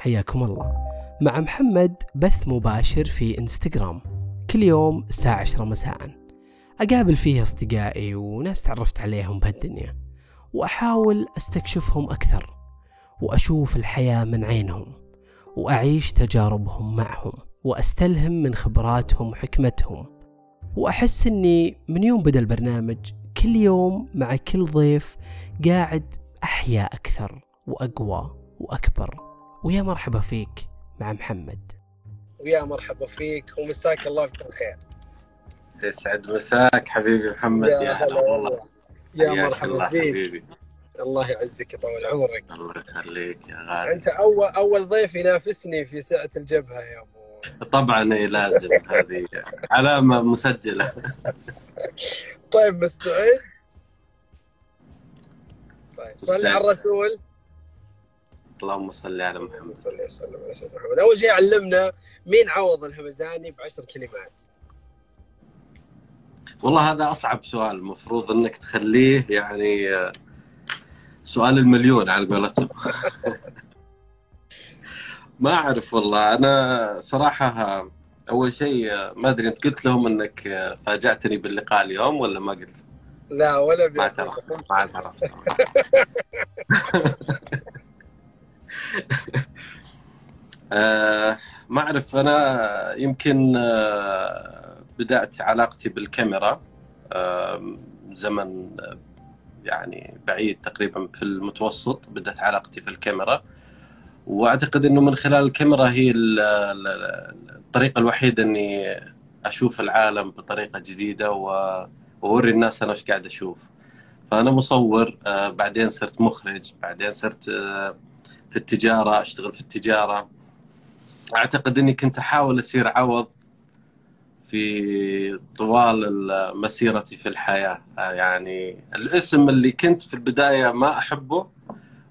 حياكم الله. مع محمد بث مباشر في إنستغرام. كل يوم الساعة عشرة مساء. أقابل فيه أصدقائي وناس تعرفت عليهم بهالدنيا. وأحاول أستكشفهم أكثر. وأشوف الحياة من عينهم. وأعيش تجاربهم معهم. وأستلهم من خبراتهم وحكمتهم. وأحس أني من يوم بدأ البرنامج كل يوم مع كل ضيف قاعد أحيا أكثر وأقوى وأكبر. ويا مرحبا فيك مع محمد. ويا مرحبا فيك ومساك الله بكل خير يسعد مساك حبيبي محمد يا هلا والله. يا مرحبا الله فيك. حبيبي. الله يعزك يطول عمرك. الله يخليك يا غالي. أنت اول أول ضيف ينافسني في سعة الجبهة يا أبو. طبعا لازم. هذه علامة مسجلة. طيب مستعد؟ طيب صلي. على الرسول. اللهم صل على محمد. اللهم صل وسلم على سيدنا محمد. أول شيء علمنا مين عوض الهمزاني بعشر كلمات. والله هذا أصعب سؤال المفروض أنك تخليه يعني سؤال المليون على قولتهم. ما أعرف والله أنا صراحة آه، أول شيء ما أدري أنت قلت لهم أنك آه، فاجأتني باللقاء اليوم ولا ما قلت؟ لا ولا ما بيعطيك. اعترف ما اعترف آه، ما أعرف أنا يمكن آه، بدأت علاقتي بالكاميرا آه، زمن يعني بعيد تقريبا في المتوسط بدأت علاقتي في الكاميرا. وأعتقد إنه من خلال الكاميرا هي ال- ال- الطريقة الوحيدة إني أشوف العالم بطريقة جديدة وأوري الناس أنا وش قاعد أشوف. فأنا مصور بعدين صرت مخرج بعدين صرت في التجارة أشتغل في التجارة. أعتقد إني كنت أحاول اصير عوض في طوال ال- مسيرتي في الحياة. يعني الاسم اللي كنت في البداية ما أحبه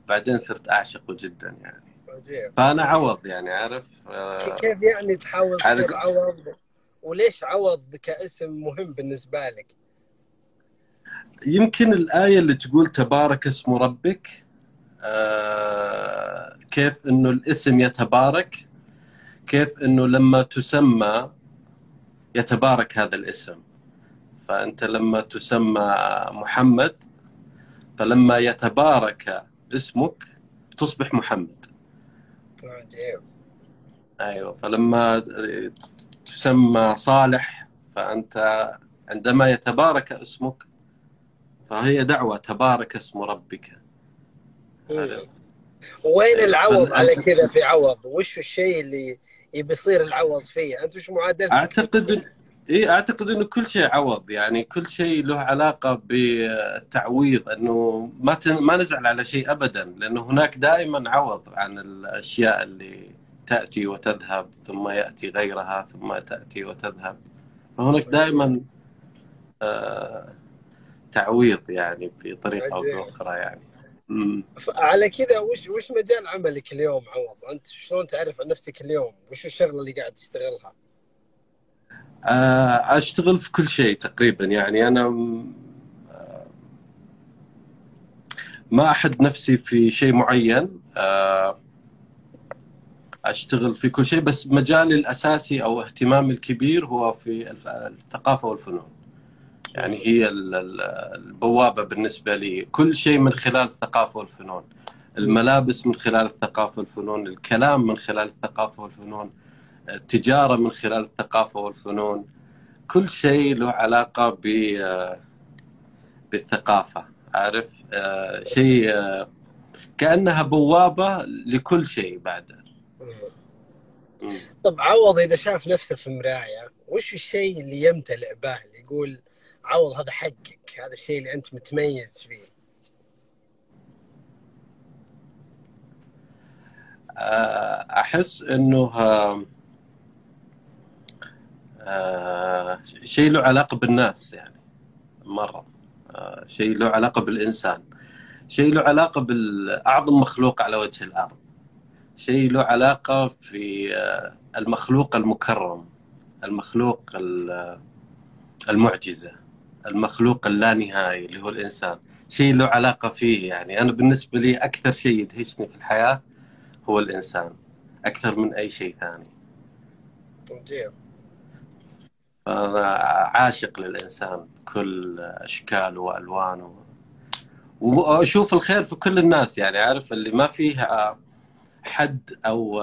بعدين صرت أعشقه جدا يعني. عجيب. فأنا عوض يعني عارف؟ آه، كيف يعني تحاول تصير عوض؟ وليش عوض كاسم مهم بالنسبة لك؟ يمكن الآية اللي تقول تبارك اسم ربك كيف إنه الاسم يتبارك؟ كيف إنه لما تسمى يتبارك هذا الاسم؟ فأنت لما تسمى محمد فلما يتبارك اسمك تصبح محمد. عجيب أيوه فلما تسمى صالح فأنت عندما يتبارك اسمك فهي دعوة تبارك اسم ربك؟ وين العوض فال- على كذا في عوض؟ وش الشيء اللي يبي يصير العوض فيه؟ أنت وش معادلتك؟ أعتقد اي أعتقد إنه كل شيء عوض يعني كل شيء له علاقة بالتعويض إنه ما تن... ما نزعل على شيء ابدا لأنه هناك دائما عوض عن الأشياء اللي تأتي وتذهب ثم يأتي غيرها ثم تأتي وتذهب فهناك دائما آه تعويض يعني بطريقة أو. بأخرى يعني. على كذا وش وش مجال عملك اليوم عوض؟ أنت شلون تعرف عن نفسك اليوم؟ وش الشغلة اللي قاعد تشتغلها؟ آه، أشتغل في كل شيء تقريبا يعني أنا آه، ما أحد نفسي في شيء معين آه، أشتغل في كل شيء بس مجالي الأساسي أو اهتمامي الكبير هو في الثقافة والفنون يعني هي ال- ال- البوابة بالنسبة لي. كل شيء من خلال الثقافة والفنون. الملابس من خلال الثقافة والفنون. الكلام من خلال الثقافة والفنون. التجارة من خلال الثقافة والفنون. كل شيء له علاقة ب بالثقافة. عارف؟ آه، شيء آه، كأنها بوابة لكل شيء بعده مم. طب عوض إذا شاف نفسه في مرايه وش الشيء اللي يمتلئ به؟ اللي يقول عوض هذا حقك هذا الشيء اللي أنت متميز فيه. آه، أحس إنه آه، شيء له علاقة بالناس يعني مرة. آه، شيء له علاقة بالإنسان. شيء له علاقة بالاعظم مخلوق على وجه الأرض. شيء له علاقة في المخلوق المكرم المخلوق ال- المعجزة. المخلوق اللانهائي اللي هو الإنسان. شيء له علاقة فيه يعني. أنا بالنسبة لي أكثر شيء يدهشني في الحياة هو الإنسان أكثر من أي شيء ثاني. عجيب فانا عاشق للإنسان بكل أشكاله وألوانه. وأشوف الخير في كل الناس يعني. عارف اللي ما فيها حد أو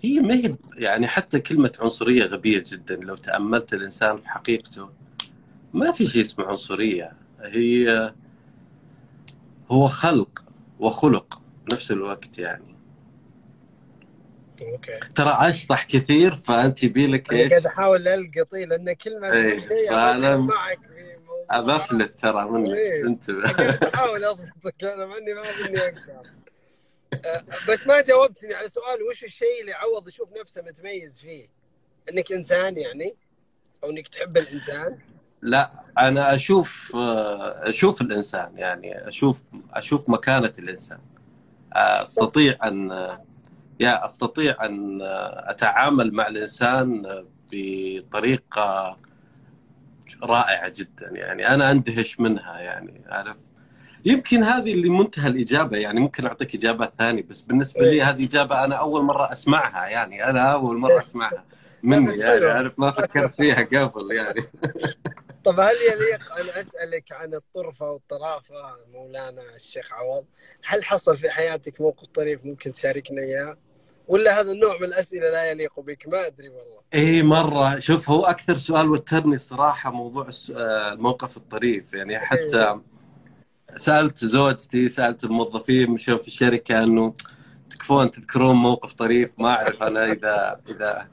هي ما هي يعني حتى كلمة عنصرية غبية جدا. لو تأملت الإنسان في حقيقته ما في شيء اسمه عنصرية هي هو خلق وخلق بنفس الوقت يعني أوكي ترى أشطح كثير فأنت يبيلك إيش؟ قاعد أحاول القطي لأن إيه، شيء فأنا أدخل معك في موضوع. بفلت ترى منك إيه. انتبه أحاول أضبطك أنا مع اني ما اظني أقدر أه، بس ما جاوبتني على سؤال وش الشيء اللي عوض يشوف نفسه متميز فيه؟ إنك إنسان يعني أو إنك تحب الإنسان لا أنا أشوف أشوف الإنسان يعني أشوف أشوف مكانة الإنسان. أستطيع أن يا أستطيع أن أتعامل مع الإنسان بطريقة رائعة جدا يعني أنا أندهش منها يعني عارف. يمكن هذه اللي منتهى الإجابة يعني ممكن أعطيك اجابات ثانية بس بالنسبة لي هذه إجابة أنا أول مرة أسمعها يعني أنا أول مرة أسمعها مني يعني عارف ما فكرت فيها قبل يعني. طب هل يليق أن أسألك عن الطرفة والطرافة مولانا الشيخ عوض؟ هل حصل في حياتك موقف طريف ممكن تشاركنا إياه؟ ولا هذا النوع من الأسئلة لا يليق بك؟ ما أدري والله. اي مرة شوف هو أكثر سؤال وترني صراحة موضوع آه، الموقف الطريف يعني حتى سألت زوجتي سألت الموظفين مشون في الشركة إنه تكفون تذكرون موقف طريف ما أعرف أنا اذا إذا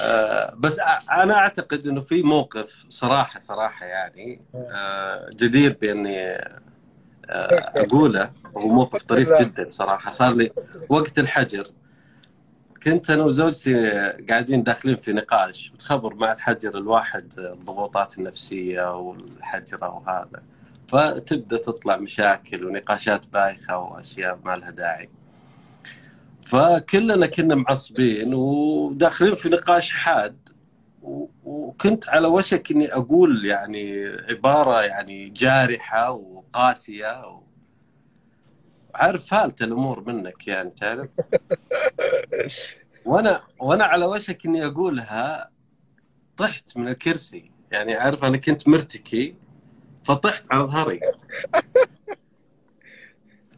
آه، بس أنا أعتقد إنه في موقف صراحة صراحة يعني آه، جدير بإني آه، أقوله. وهو موقف طريف جدا صراحة. صار لي وقت الحجر. كنت أنا وزوجتي قاعدين داخلين في نقاش. وتخبر مع الحجر الواحد الضغوطات النفسية والحجرة وهذا. فتبدأ تطلع مشاكل ونقاشات بايخة وأشياء ما لها داعي. فكلنا كنا معصبين وداخلين في نقاش حاد وكنت على وشك إني أقول يعني عبارة يعني جارحة وقاسية و... عارف فالت الأمور منك يعني تعرف؟ وأنا وأنا على وشك إني أقولها طحت من الكرسي. يعني عارف أنا كنت مرتكي فطحت على ظهري.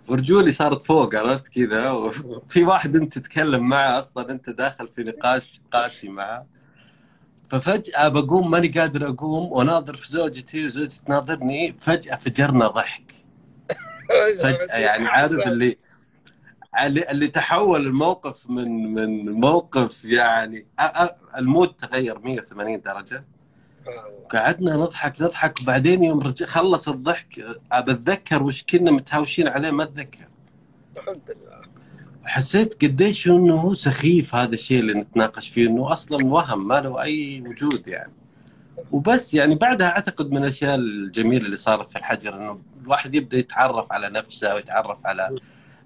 ورجولي صارت فوق عرفت كذا؟ وفي واحد انت تتكلم معه أصلا انت داخل في نقاش قاسي معه. ففجأة بقوم ماني قادر أقوم واناظر في زوجتي وزوجتي تناظرني فجأة فجرنا ضحك. فجأة يعني عارف اللي اللي تحول الموقف من من موقف يعني المود تغير 180 درجة. قعدنا نضحك نضحك وبعدين يوم رجع خلص الضحك بتذكر وش كنا متهاوشين عليه ما أتذكر. الحمد لله. حسيت قديش إنه هو سخيف هذا الشيء اللي نتناقش فيه إنه أصلا وهم ما له أي وجود يعني. وبس يعني بعدها أعتقد من الأشياء الجميلة اللي صارت في الحجر إنه الواحد يبدأ يتعرف على نفسه ويتعرف على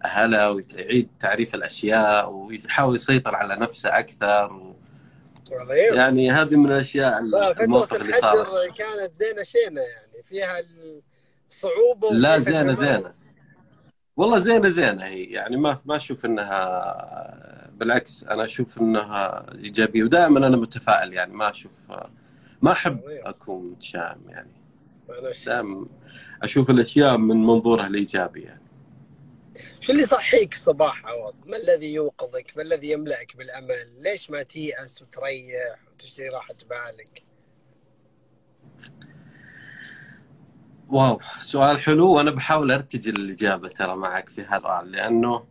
أهله ويعيد تعريف الأشياء ويحاول يسيطر على نفسه أكثر و... عظيم يعني هذه من الأشياء المواقف اللي صارت الحجر كانت زينة شينة يعني فيها الصعوبة لا زينة. زينة. والله زينة زينة هي. يعني ما ما أشوف إنها بالعكس أنا أشوف إنها إيجابية ودائما أنا متفائل يعني ما أشوف ما أحب أكون متشائم يعني. دائما أشوف الأشياء من منظورها الإيجابي يعني. شو اللي يصحيك الصباح عوض؟ ما الذي يوقظك؟ ما الذي يملأك بالأمل؟ ليش ما تيأس وتريح وتشتري راحة بالك؟ واو سؤال حلو وأنا بحاول ارتجل الإجابة ترى معك في هذا لأنه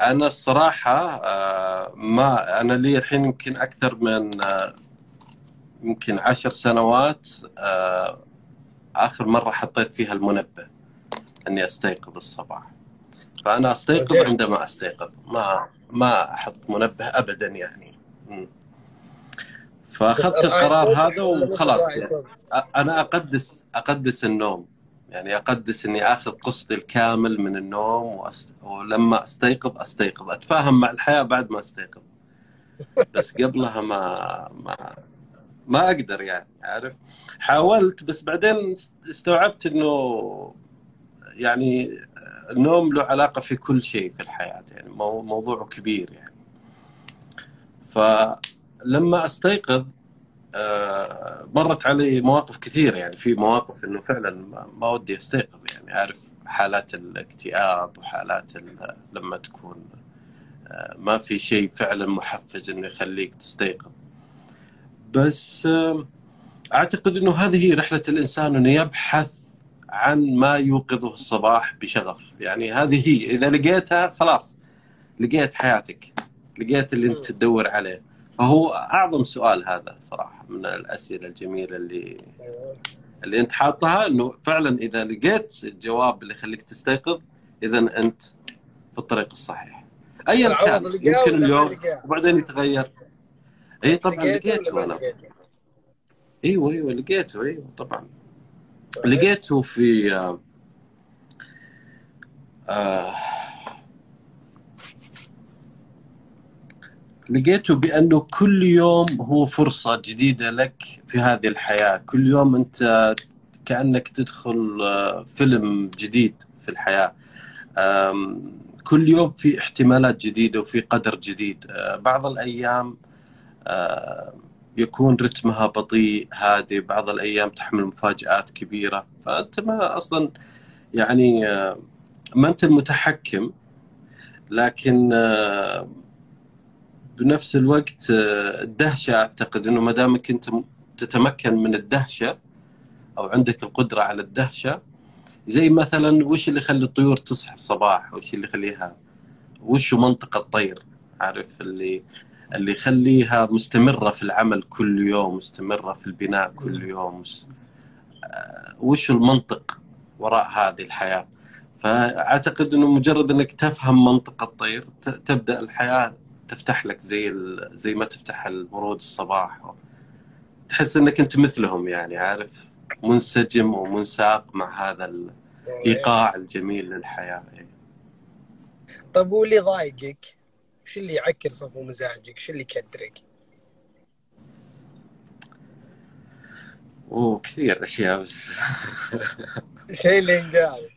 أنا الصراحة آه، ما أنا لي الحين يمكن أكثر من آه، يمكن عشر سنوات آه، آخر مرة حطيت فيها المنبه أني أستيقظ الصباح. فأنا أستيقظ. عندما أستيقظ. ما ما أحط منبه ابدا يعني. فأخذت القرار هذا وخلاص يعني. أنا أقدس أقدس النوم. يعني أقدس إني آخذ قسطي الكامل من النوم وأست... ولما أستيقظ أستيقظ. أتفاهم مع الحياة بعد ما أستيقظ. بس قبلها ما ما ما أقدر يعني عارف؟ حاولت بس بعدين استوعبت إنه يعني النوم له علاقة في كل شيء في الحياة يعني مو- موضوعه كبير يعني. فلما أستيقظ آه، مرت علي مواقف كثيرة يعني في مواقف إنه فعلا ما- ودي أستيقظ يعني. أعرف حالات الاكتئاب وحالات ال- لما تكون آه، ما في شيء فعلا محفز إنه يخليك تستيقظ. بس آه، أعتقد إنه هذه هي رحلة الإنسان إنه يبحث عن ما يوقظه الصباح بشغف. يعني هذه هي. إذا لقيتها خلاص لقيت حياتك لقيت اللي أنت تدور عليه. فهو أعظم سؤال هذا صراحة من الأسئلة الجميلة اللي اللي أنت حاطها إنه فعلا إذا لقيت الجواب اللي يخليك تستيقظ اذا أنت في الطريق الصحيح. ايا العوض كان يمكن اليوم؟ وبعدين يتغير. اي طبعا لقيته أنا. لقيته؟ إيوه إيوه لقيته إيوه طبعا. لقيته في آه لقيته بأنه كل يوم هو فرصة جديدة لك في هذه الحياة، كل يوم أنت كأنك تدخل آه، فيلم جديد في الحياة. كل يوم في احتمالات جديدة وفي قدر جديد، آه، بعض الأيام يكون رتمها بطيء هادي، بعض الأيام تحمل مفاجآت كبيرة، فأنت ما أصلا يعني آه، ما أنت المتحكم لكن آه، بنفس الوقت آه، الدهشة أعتقد إنه ما دامك أنت تتمكن من الدهشة أو عندك القدرة على الدهشة زي مثلا وش اللي يخلي الطيور تصحى الصباح؟ وش اللي يخليها؟ وش منطق الطير؟ عارف اللي اللي يخليها مستمرة في العمل كل يوم مستمرة في البناء كل يوم آه، وش المنطق وراء هذه الحياة؟ فأعتقد إنه مجرد إنك تفهم منطق الطير ت- تبدأ الحياة تفتح لك زي زي ما تفتح الورود الصباح. تحس إنك أنت مثلهم يعني عارف؟ منسجم ومنساق مع هذا الايقاع الجميل للحياة طيب واللي ضايقك؟ وش اللي يعكر صفو مزاجك؟ شو اللي يكدرك؟ أوه كثير أشياء بس شيء اللي ينقال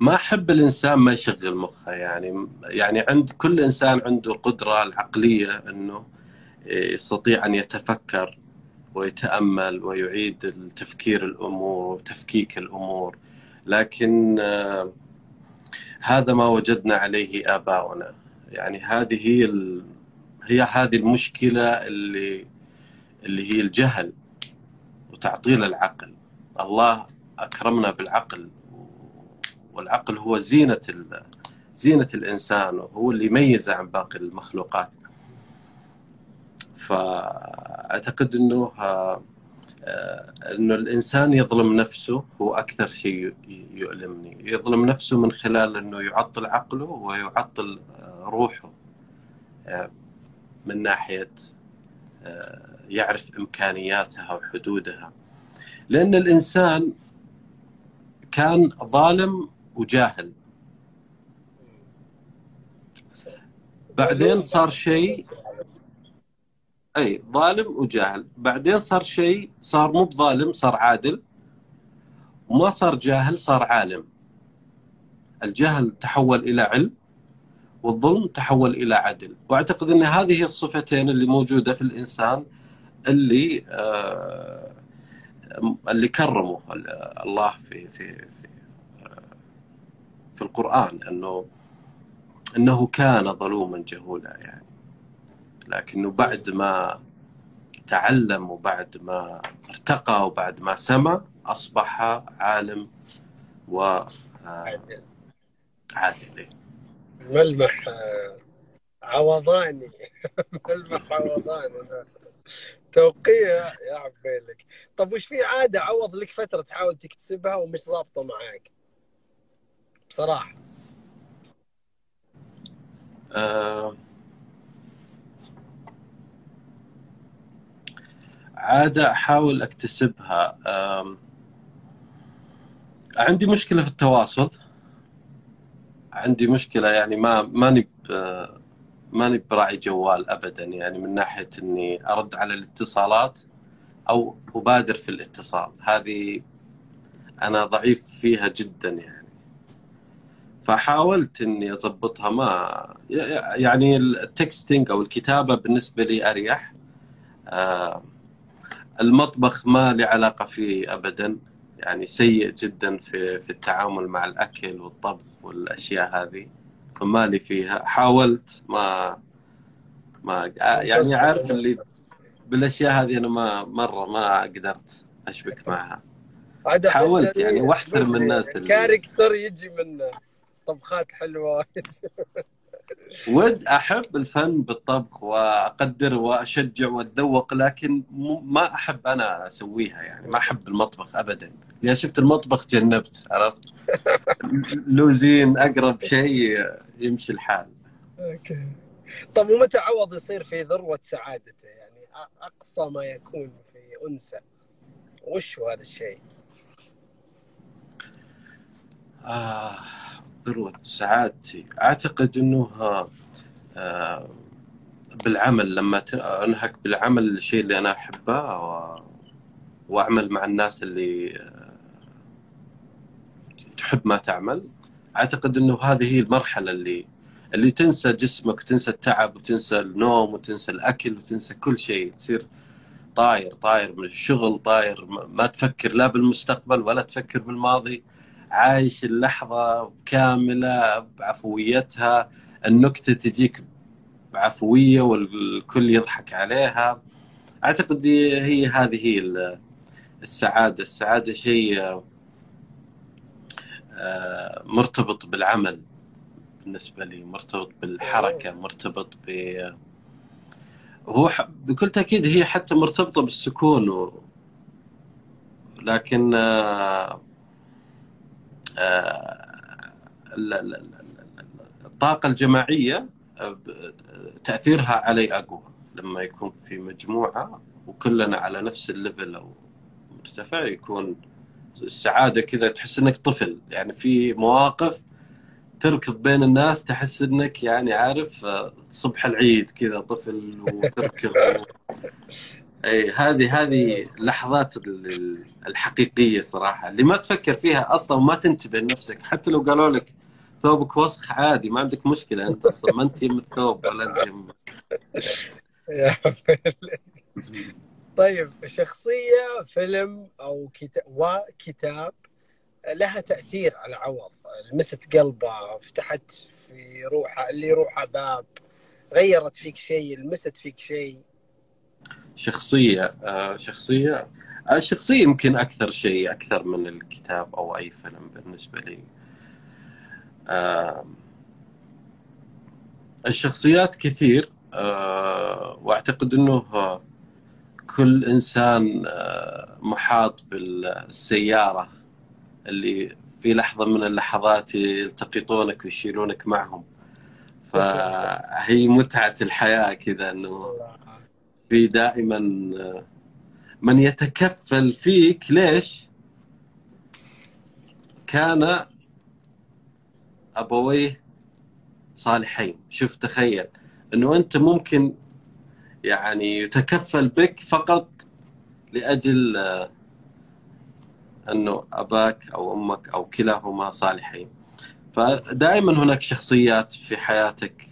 ما أحب الإنسان ما يشغل مخه يعني يعني عند كل إنسان عنده القدره العقلية إنه يستطيع أن يتفكر ويتأمل ويعيد التفكير الأمور وتفكيك الأمور لكن آه، هذا ما وجدنا عليه آباؤنا. يعني هذه هي ال... هي هذه المشكلة اللي اللي هي الجهل وتعطيل العقل. الله أكرمنا بالعقل والعقل هو زينة ال... زينة الإنسان وهو اللي يميزه عن باقي المخلوقات. فأعتقد إنه آه، آه، إنه الإنسان يظلم نفسه هو أكثر شيء يؤلمني. يظلم نفسه من خلال إنه يعطل عقله ويعطل آه، روحه آه، من ناحية آه، يعرف إمكانياتها وحدودها. لأن الإنسان كان ظالم وجاهل. بعدين صار شيء أي ظالم وجاهل. بعدين صار شيء صار مو بظالم صار عادل. وما صار جاهل صار عالم. الجهل تحول إلى علم والظلم تحول إلى عدل. وأعتقد إن هذه الصفتين اللي موجودة في الإنسان اللي آه اللي كرمه الله في في في في القرآن إنه إنه كان ظلوما جهولا يعني. لكنه بعد ما تعلم وبعد ما ارتقى وبعد ما سمى أصبح عالم و آه، عادل. ملمح آه، عوضاني. ملمح عوضاني. توقيع يا عبيلك طب وش في عادة عوض لك فترة تحاول تكتسبها ومش ظابطة معاك؟ بصراحة. آه، عادة أحاول أكتسبها آم، عندي مشكلة في التواصل. عندي مشكلة يعني ما ماني ماني براعي جوال أبدا يعني من ناحية إني أرد على الاتصالات أو أبادر في الاتصال. هذه أنا ضعيف فيها جدا يعني. فحاولت إني أضبطها ما يعني التكستنج أو الكتابة بالنسبة لي أريح. المطبخ ما لي علاقة فيه ابدا يعني سيء جدا في في التعامل مع الأكل والطبخ والأشياء هذه فما لي فيها. حاولت ما ما يعني عارف اللي بالأشياء هذه أنا ما مرة ما قدرت أشبك معها. حاولت يعني وأحترم الناس اللي كاركتر يجي من طبخات حلوة. ود أحب الفن بالطبخ وأقدر وأشجع وأتذوق لكن ما أحب أنا أسويها يعني ما أحب المطبخ ابدا. يا شفت المطبخ جنبت عرفت؟ لوزين أقرب شيء يمشي الحال. أوكي. طب ومتى عوض يصير في ذروة سعادته؟ يعني أقصى ما يكون في أنثى. وش هو هذا الشيء؟ آه ذروة سعادتي أعتقد أنه آه بالعمل لما أنهك بالعمل الشيء اللي أنا أحبه و... وأعمل مع الناس اللي آه، تحب ما تعمل أعتقد أنه هذه هي المرحلة اللي اللي تنسى جسمك وتنسى التعب وتنسى النوم وتنسى الأكل وتنسى كل شيء. تصير طاير طاير من الشغل طاير ما تفكر لا بالمستقبل ولا تفكر بالماضي. عايش اللحظة كاملة بعفويتها. النكتة تجيك بعفوية والكل يضحك عليها. أعتقد هي هذه هي السعادة. السعادة شيء آه، مرتبط بالعمل بالنسبة لي مرتبط بالحركة مرتبط ب هو بكل تأكيد هي حتى مرتبطة بالسكون و... لكن آه الطاقة الجماعية تأثيرها علي أقوى. لما يكون في مجموعة وكلنا على نفس الليفل أو مرتفع يكون السعادة كذا تحس إنك طفل. يعني في مواقف تركض بين الناس تحس إنك يعني عارف صبح العيد كذا طفل وتركض. إي هذه هذه اللحظات الحقيقية صراحة اللي ما تفكر فيها أصلا وما تنتبه لنفسك حتى لو قالوا لك ثوبك وسخ عادي ما عندك مشكلة أنت أصلا ما أنت يم الثوب ولا أنت يم طيب شخصية فيلم أو كتاب وكتاب لها تأثير على عوض لمست قلبه فتحت في روحه اللي روحه باب غيرت فيك شيء لمست فيك شيء. شخصية آه شخصية الشخصيه يمكن أكثر شيء أكثر من الكتاب أو أي فيلم بالنسبة لي. آه الشخصيات كثير آه وأعتقد إنه كل إنسان آه محاط بالسيارة اللي في لحظة من اللحظات يلتقطونك ويشيلونك معهم. فهي متعة الحياة كذا إنه في دائما من يتكفل فيك ليش؟ كان أبويه صالحين شوف تخيل إنه أنت ممكن يعني يتكفل بك فقط لأجل إنه أباك أو أمك أو كلاهما صالحين فدائما هناك شخصيات في حياتك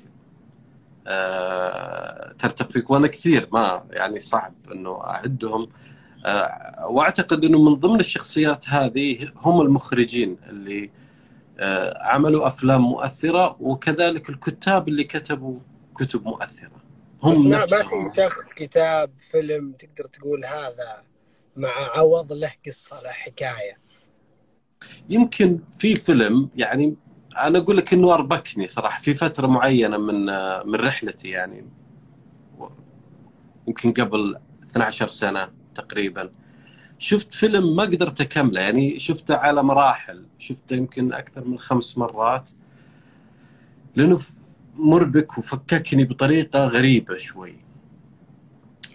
ترتب فيك. وأنا كثير ما يعني صعب إنه أعدهم. آه، وأعتقد إنه من ضمن الشخصيات هذه هم المخرجين اللي آه، عملوا أفلام مؤثرة وكذلك الكتاب اللي كتبوا كتب مؤثرة. هم ما في شخص كتاب فيلم تقدر تقول هذا مع عوض له قصة له حكاية. يمكن في فيلم يعني أنا أقول لك إنه أربكني صراحة في فترة معينة من من رحلتي يعني. يمكن قبل 12 سنة تقريبا. شفت فيلم ما قدرت أكمله يعني شفته على مراحل. شفته يمكن أكثر من خمس مرات. لأنه مربك وفككني بطريقة غريبة شوي.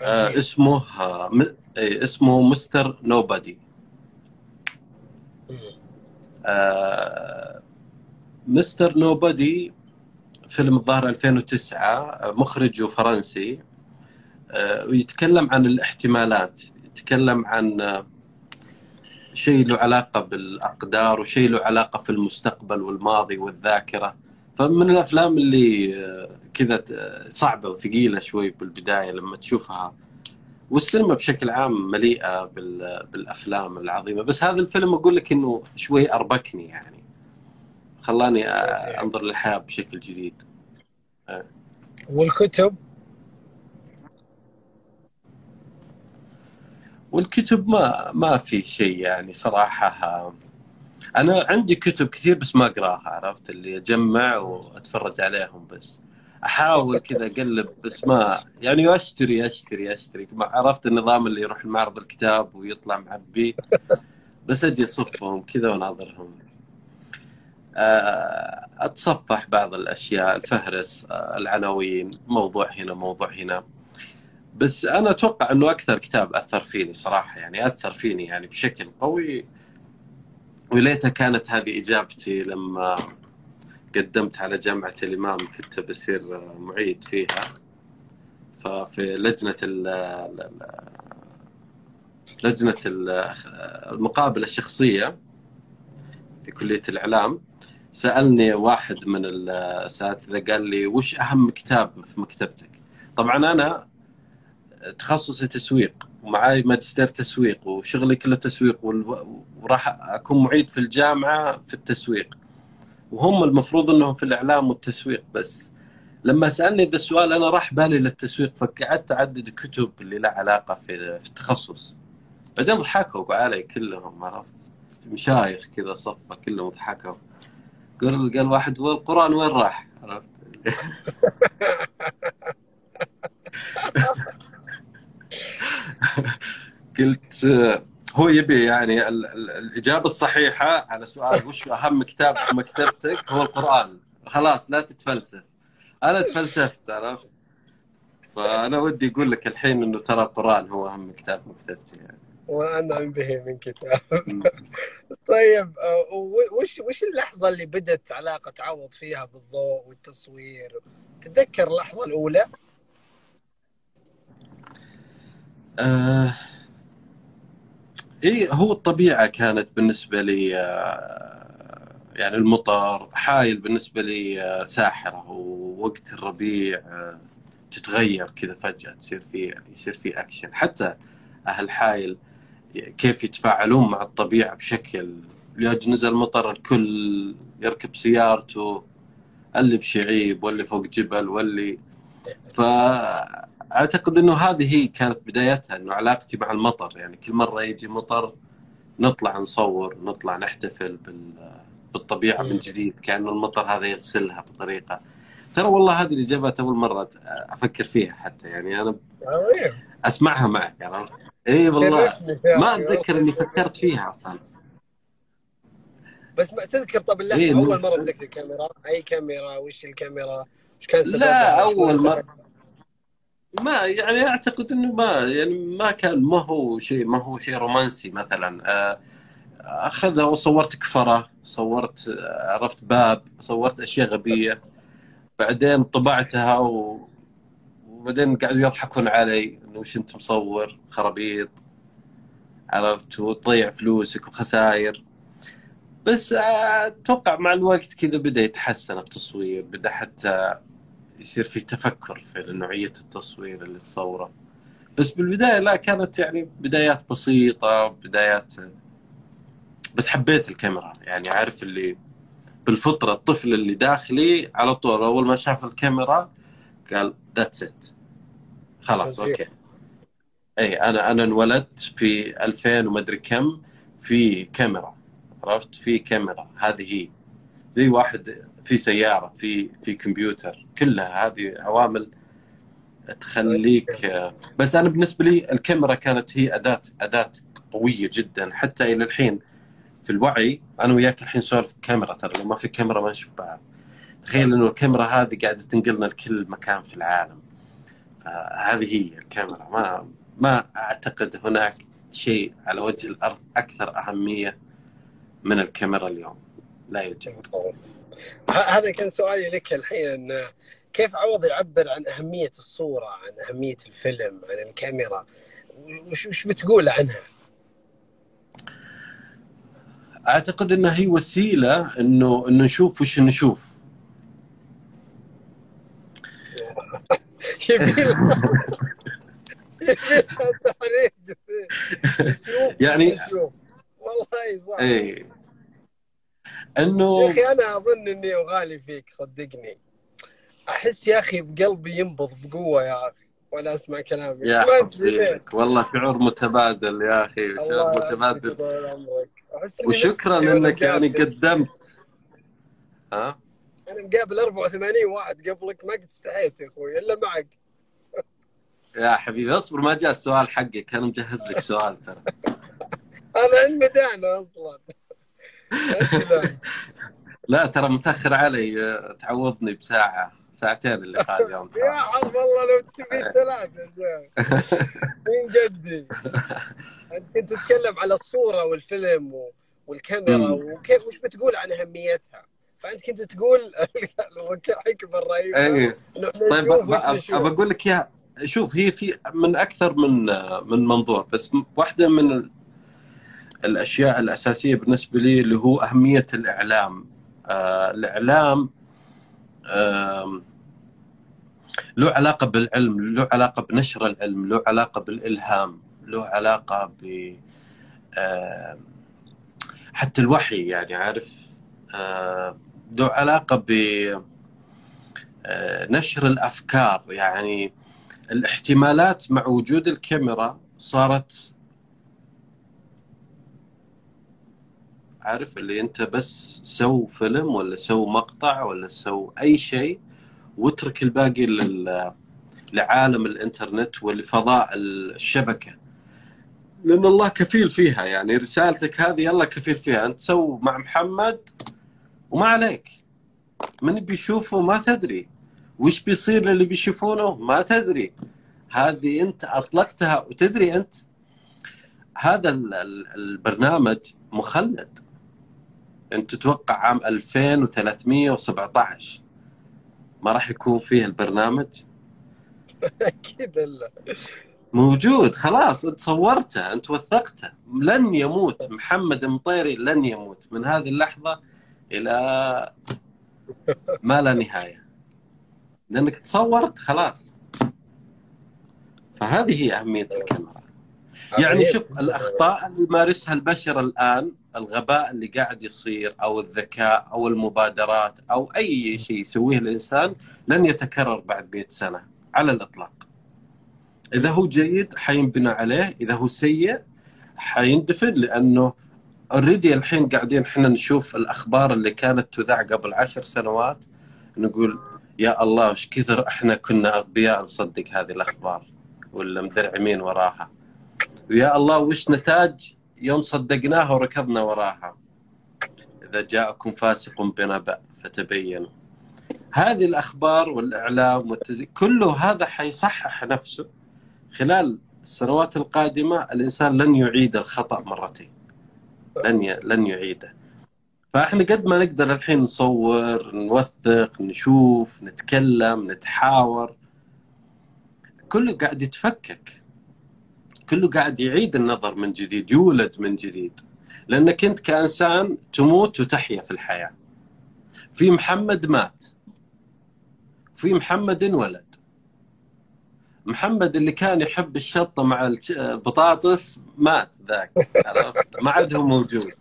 آه اسمه آه اسمه مستر نوبادي. آه مستر نوبادي فيلم الظاهر 2009 مخرجه فرنسي آه، ويتكلم عن الاحتمالات تتكلم عن شيء له علاقة بالأقدار وشيء له علاقة في المستقبل والماضي والذاكرة. فمن الأفلام اللي كذا صعبة وثقيلة شوي بالبداية لما تشوفها. والسينما بشكل عام مليئة بالأفلام العظيمة. بس هذا الفيلم أقول لك إنه شوي أربكني يعني. خلاني أنظر للحياة بشكل جديد. والكتب؟ والكتب ما ما في شيء يعني صراحة. أنا عندي كتب كثير بس ما أقراها عرفت؟ اللي أجمع وأتفرج عليهم بس. أحاول كذا أقلب بس ما يعني أشتري أشتري أشتري. عرفت النظام اللي يروح المعرض الكتاب ويطلع معبي. بس أجي أصفهم كذا وأناظرهم. آه، أتصفح بعض الأشياء الفهرس آه، العناوين موضوع هنا موضوع هنا. بس أنا أتوقع إنه أكثر كتاب أثر فيني صراحة يعني أثر فيني يعني بشكل قوي. وليتها كانت هذه إجابتي لما قدمت على جامعة الإمام كنت بصير معيد فيها. ففي لجنة ال لجنة المقابلة الشخصية في كلية الإعلام. سألني واحد من الأساتذة قال لي وش أهم كتاب في مكتبتك؟ طبعا أنا تخصصي تسويق ومعاي ماجستير تسويق وشغلي كله تسويق وراح أكون معيد في الجامعة في التسويق. وهم المفروض إنهم في الإعلام والتسويق بس لما سألني ذا السؤال أنا راح بالي للتسويق فقعدت أعدد كتب اللي لها علاقة في في التخصص. بعدين ضحكوا علي كلهم عرفت؟ مشايخ كذا صفة كلهم ضحكوا. قال قال واحد والقران وين راح؟ عرفت؟ قلت هو يبي يعني الإجابة الصحيحة على سؤال وش أهم كتاب في مكتبتك؟ هو القرآن. خلاص لا تتفلسف. أنا تفلسفت عرفت؟ فأنا ودي أقول لك الحين إنه ترى القرآن هو أهم كتاب في مكتبتي يعني. وأنا أنبهي من كتاب. طيب آه، وش وش اللحظة اللي بدت علاقة عوض فيها بالضوء والتصوير؟ تتذكر اللحظة الأولى؟ آه اي هو الطبيعة كانت بالنسبة لي آه يعني المطر حايل بالنسبة لي آه ساحرة ووقت الربيع آه تتغير كذا فجأة تصير في يصير في اكشن حتى أهل حايل كيف يتفاعلون مع الطبيعة بشكل لأجل نزل مطر الكل يركب سيارته اللي بشعيب واللي فوق جبل واللي ف اعتقد إنه هذه هي كانت بدايتها إنه علاقتي مع المطر. يعني كل مرة يجي مطر نطلع نصور نطلع نحتفل بالطبيعة من جديد كأنه المطر هذا يغسلها بطريقة. ترى والله هذه الإجابات أول مرة أفكر فيها حتى. يعني أنا أسمعها معك عرفت؟ إي والله. ما أتذكر إني فكرت فيها أصلا. بس ما تذكر طب اللحظة إيه أول مرة مسكت الكاميرا؟ أي كاميرا؟ وش الكاميرا؟ وش كان سببها؟ لا أول مرة. ما يعني أعتقد إنه ما يعني ما كان ما هو شيء ما هو شيء رومانسي مثلا. آه، أخذها وصورت كفرة صورت آه، عرفت باب صورت أشياء غبية. بعدين طبعتها و... وبعدين قعدوا يضحكون علي إنه وش أنت مصور؟ خرابيط. عرفت؟ وتضيع فلوسك وخسائر بس آه، أتوقع مع الوقت كذا بدأ يتحسن التصوير. بدأ حتى يصير في تفكر في نوعية التصوير اللي تصوره. بس بالبداية لا كانت يعني بدايات بسيطة بدايات بس حبيت الكاميرا. يعني عارف اللي بالفطرة الطفل اللي داخلي على طول أول ما شاف الكاميرا قال that's it خلاص okay. اي أنا أنا انولدت في 2000 ومدري كم في كاميرا عرفت؟ في كاميرا هذه هي. زي واحد في سيارة في في كمبيوتر كلها هذه عوامل تخليك بس أنا بالنسبة لي الكاميرا كانت هي أداة أداة قوية جدا. حتى إلى الحين في الوعي أنا وياك الحين نسولف كاميرا ترى لو ما في كاميرا ما نشوف بعض. تخيل إنه الكاميرا هذه قاعدة تنقلنا لكل مكان في العالم. فهذه هي الكاميرا. ما ما أعتقد هناك شيء على وجه الأرض أكثر أهمية من الكاميرا اليوم. لا يوجد. هذا كان سؤالي لك الحين. كيف عوض يعبر عن أهمية الصورة عن أهمية الفيلم عن الكاميرا؟ وش وش بتقول عنها؟ أعتقد إنها هي وسيلة انه إنه نشوف وش نشوف. يبي تحريج يعني- شوف. والله صح اي يا انه أخي أنا أظن إني أغالي فيك صدقني. أحس يا أخي بقلبي ينبض بقوة يا أخي وأنا أسمع كلامك. يا حبيبك والله شعور متبادل يا أخي شعور متبادل. وشكرا إنك يعني. قدمت. ها؟ أنا مقابل 84 واحد قبلك ما قد استحيت يا أخوي إلا معك. يا حبيبي اصبر ما جاء السؤال حقك أنا مجهز لك سؤال ترى. هذا المدانه أصلا. أسلم. لا ترى متأخر علي تعوضني بساعة ساعتين اللقاء اليوم. يا حظ والله لو تبي شيخ. من جدي. أنت كنت تتكلم على الصورة والفيلم والكاميرا. وكيف وش بتقول عن أهميتها؟ فأنت كنت تقول الحكمة الرهيبة اي انه إحنا طيب نشوف بقول لك يا شوف هي في من أكثر من من منظور بس واحدة من ال- الأشياء الأساسية بالنسبة لي اللي هو أهمية الإعلام. آه الإعلام آم، له علاقة بالعلم له علاقة بنشر العلم له علاقة بالإلهام له علاقة ب آم، حتى الوحي يعني عارف. آه، له علاقة ب آه، الأفكار. يعني الاحتمالات مع وجود الكاميرا صارت عارف اللي أنت بس سو فيلم ولا سو مقطع ولا سو أي شيء واترك الباقي لل لعالم الإنترنت ولفضاء الشبكة. لأن الله كفيل فيها. يعني رسالتك هذه الله كفيل فيها. أنت سو مع محمد وما عليك. من بيشوفه ما تدري. وش بيصير للي بيشوفونه ما تدري. هذه أنت أطلقتها وتدري أنت. هذا ال- ال- البرنامج مخلد. أنت تتوقع عام 2317 ما راح يكون فيه البرنامج؟ أكيد لا. موجود خلاص أنت صورته أنت وثقته. لن يموت محمد المطيري لن يموت. من هذه اللحظة إلى ما لا نهاية. لأنك تصورت خلاص. فهذه هي أهمية الكاميرا. يعني شوف الأخطاء اللي يمارسها البشر الآن الغباء اللي قاعد يصير أو الذكاء أو المبادرات أو أي شيء يسويه الإنسان لن يتكرر بعد 100 سنة على الإطلاق. إذا هو جيد حينبنى عليه، إذا هو سيء حيندفن لأنه اوريدي الحين قاعدين إحنا نشوف الأخبار اللي كانت تذاع قبل عشر سنوات نقول يا الله إيش كثر إحنا كنا أغبياء نصدق هذه الأخبار ولا مدرعمين وراها. ويا الله وش نتاج؟ يوم صدقناها وركضنا وراها. إذا جاءكم فاسق بنبأ فتبينوا. هذه الأخبار والإعلام والتز... كله هذا حيصحح نفسه. خلال السنوات القادمة الإنسان لن يعيد الخطأ مرتين. لن ي... لن يعيده. فاحنا قد ما نقدر الحين نصور نوثق نشوف نتكلم نتحاور. كله قاعد يتفكك. كله قاعد يعيد النظر من جديد يولد من جديد. لأنك أنت كإنسان تموت وتحيا في الحياة. في محمد مات. في محمد انولد. محمد اللي كان يحب الشطة مع البطاطس مات ذاك عرفت؟ ما عاد هو موجود.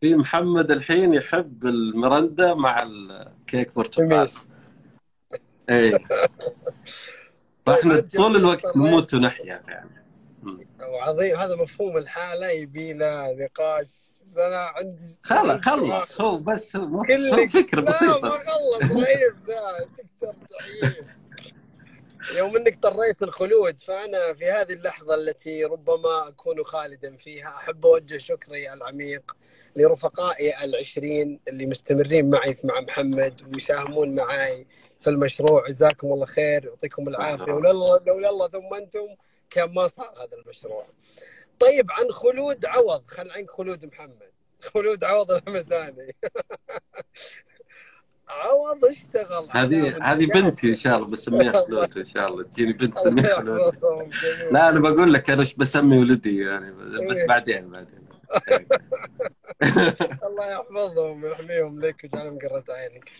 في محمد الحين يحب المرندة مع الكيك برتقال. خميس إيه. فإحنا طيب، طول الوقت طيب. نموت ونحيا يعني. وعظيم هذا مفهوم الحالة يبي له نقاش. بس أنا عندي خلاص خلص. هو بس هو فكرة لا ما بسيطه خلص رهيب ذا تقدر تعيب يوم انك اضطريت الخلود فأنا في هذه اللحظة التي ربما أكون خالدا فيها أحب أوجه شكري العميق لرفقائي العشرين اللي مستمرين معي مع محمد ويساهمون معي في المشروع. جزاكم الله خير يعطيكم العافية. ولولا لولا الله ثم أنتم كان ما صار هذا المشروع. طيب عن خلود عوض. خل عنك خلود محمد. خلود عوض الحمساني عوض اشتغل هذه هذه بنتي إن شاء الله بسميها فلوت إن شاء الله تجيني بنت تسميها فلوت. لا أنا بقول لك أنا إيش بسمي ولدي يعني بس إيه. بعدين بعدين الله يحفظهم ويحميهم لك ويجعلهم قرة عينك.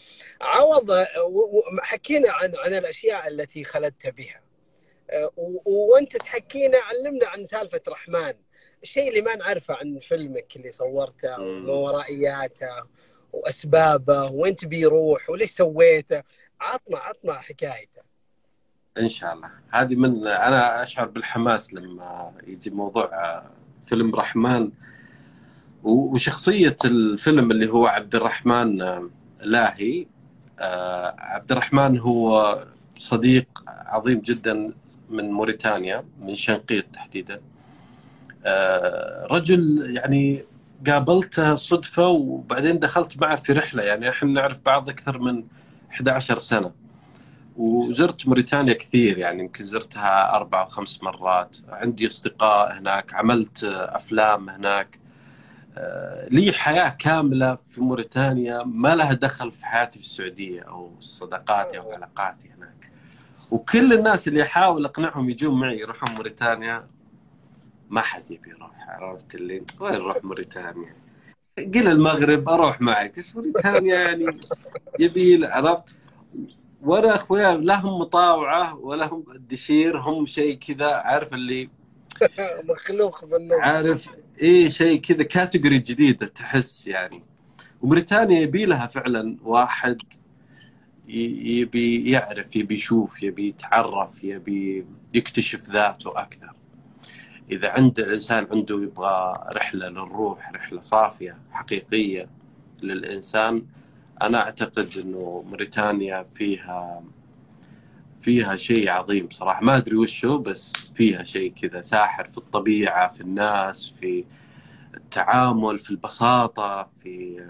عوض و- حكينا عن عن الأشياء التي خلدت بها. و- وأنت تحكينا علمنا عن سالفة رحمن. الشيء اللي ما نعرفه عن فيلمك اللي صورته. وما ورائياته وأسبابه وين تبي يروح وليش سويته. عطنا عطنا حكايته. إن شاء الله هذه من أنا أشعر بالحماس لما يجي موضوع آه، فيلم رحمن وشخصية الفيلم اللي هو عبد الرحمن آه، لاهي آه، عبد الرحمن هو صديق عظيم جدا من موريتانيا من شنقيط تحديدا رجل يعني قابلته صدفة وبعدين دخلت معه في رحلة. يعني إحنا نعرف بعض أكثر من 11 سنة. وزرت موريتانيا كثير يعني يمكن زرتها أربع أو خمس مرات. عندي أصدقاء هناك عملت أفلام هناك. آه، لي حياة كاملة في موريتانيا ما لها دخل في حياتي في السعودية أو صداقاتي أو علاقاتي هناك. وكل الناس اللي أحاول أقنعهم يجون معي يروحون موريتانيا. ما حد يبي يروح عرفت اللي وين نروح موريتانيا؟ قل المغرب أروح معك بس موريتانيا يعني يبي عرفت؟ وأنا أخويا لا هم مطاوعة ولا هم دشير هم شيء كذا عارف اللي مخلوق بالنص. عارف؟ إيه شيء كذا كاتيجوري جديدة تحس يعني. وبريطانيا يبي لها فعلا واحد يبي يعرف يبي يشوف يبي يتعرف يبي يكتشف ذاته أكثر. إذا عند الإنسان عنده يبغى رحلة للروح رحلة صافية حقيقية للإنسان أنا أعتقد إنه موريتانيا فيها فيها شيء عظيم صراحة. ما أدري وش هو بس فيها شيء كذا ساحر في الطبيعة في الناس في التعامل في البساطة في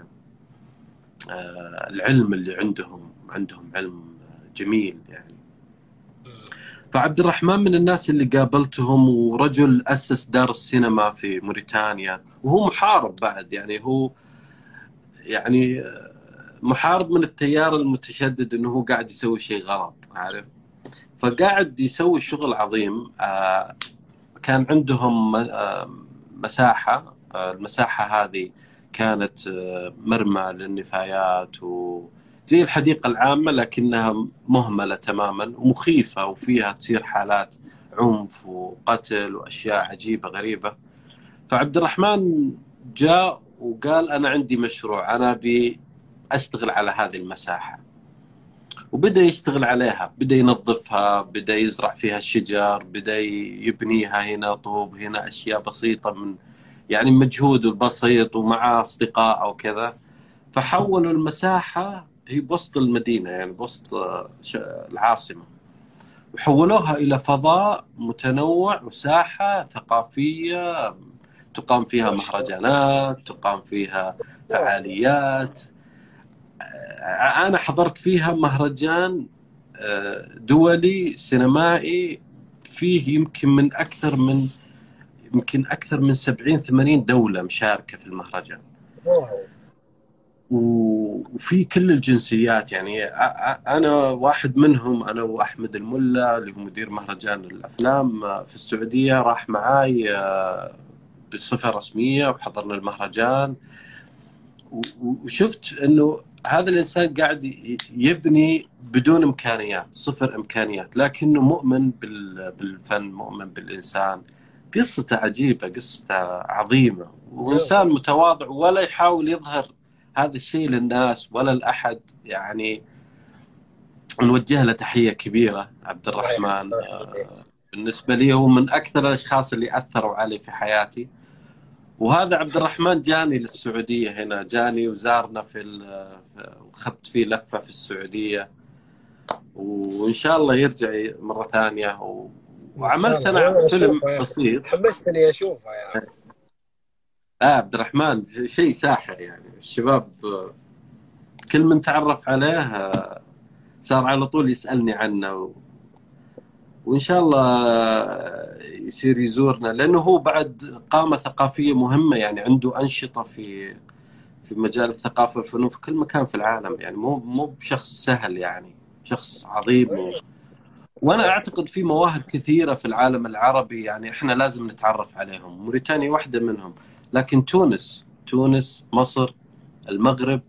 آه، العلم اللي عندهم عندهم علم جميل يعني. فعبد الرحمن من الناس اللي قابلتهم ورجل أسس دار السينما في موريتانيا وهو محارب بعد يعني هو يعني محارب من التيار المتشدد إنه هو قاعد يسوي شيء غلط عارف؟ فقاعد يسوي شغل عظيم آه، كان عندهم آه، مساحة آه، المساحة هذه كانت مرمى للنفايات وزي الحديقة العامة لكنها مهملة تماما ومخيفة وفيها تصير حالات عنف وقتل وأشياء عجيبة غريبة. فعبد الرحمن جاء وقال أنا عندي مشروع أنا أبي أشتغل على هذه المساحة. وبدأ يشتغل عليها بدأ ينظفها بدأ يزرع فيها الشجر بدأ يبنيها هنا طوب هنا أشياء بسيطة من يعني مجهوده البسيط ومع أصدقاء أو كذا. فحولوا المساحة هي بوسط المدينة يعني بوسط آه، العاصمة. وحولوها إلى فضاء متنوع وساحة ثقافية تقام فيها. مهرجانات تقام فيها فعاليات. أنا حضرت فيها مهرجان دولي سينمائي فيه يمكن من أكثر من يمكن أكثر من 70 80 دولة مشاركة في المهرجان. وفي كل الجنسيات يعني أنا واحد منهم أنا وأحمد الملا اللي هو مدير مهرجان الأفلام آه، في السعودية راح معاي آه، بصفة رسمية وحضرنا المهرجان. وشفت إنه هذا الإنسان قاعد يبني بدون إمكانيات صفر إمكانيات لكنه مؤمن بال- بالفن مؤمن بالإنسان. قصته عجيبة قصته عظيمة وإنسان متواضع ولا يحاول يظهر هذا الشيء للناس ولا لأحد يعني نوجه له تحية كبيرة عبد الرحمن. بالنسبة لي هو من أكثر الأشخاص اللي أثروا علي في حياتي. وهذا عبد الرحمن جاني للسعودية هنا جاني وزارنا في ال- وخذت فيه لفة في السعودية. وإن شاء الله يرجع مرة ثانية و... وعملت أنا أنا فيلم أشوفه. بسيط. حمستني أشوفه يا أخي. آه عبد الرحمن شيء ساحر يعني. الشباب كل من تعرف عليه صار على طول يسألني عنه و... وإن شاء الله يصير يزورنا. لأنه هو بعد قامة ثقافية مهمة يعني عنده أنشطة في في مجال الثقافة والفنون في كل مكان في العالم. يعني مو مو بشخص سهل يعني شخص عظيم و... وأنا أعتقد في مواهب كثيرة في العالم العربي يعني إحنا لازم نتعرف عليهم. موريتانيا واحدة منهم لكن تونس تونس مصر المغرب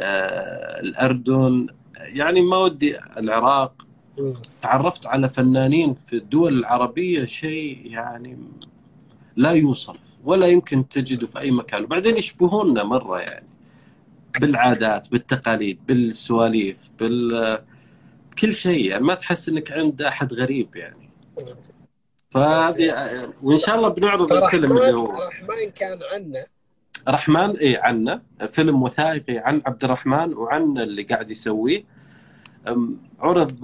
آه، الأردن يعني ما ودي العراق. تعرفت على فنانين في الدول العربية شيء يعني لا يوصف ولا يمكن تجده في أي مكان. وبعدين يشبهوننا مرة يعني بالعادات بالتقاليد بالسواليف بال كل شيء يعني. ما تحس إنك عند أحد غريب يعني. فهذه وإن شاء الله بنعرض الفيلم اللي هو رحمن كان عنا رحمن اي عنا. فيلم وثائقي عن عبد الرحمن وعن اللي قاعد يسويه. عرض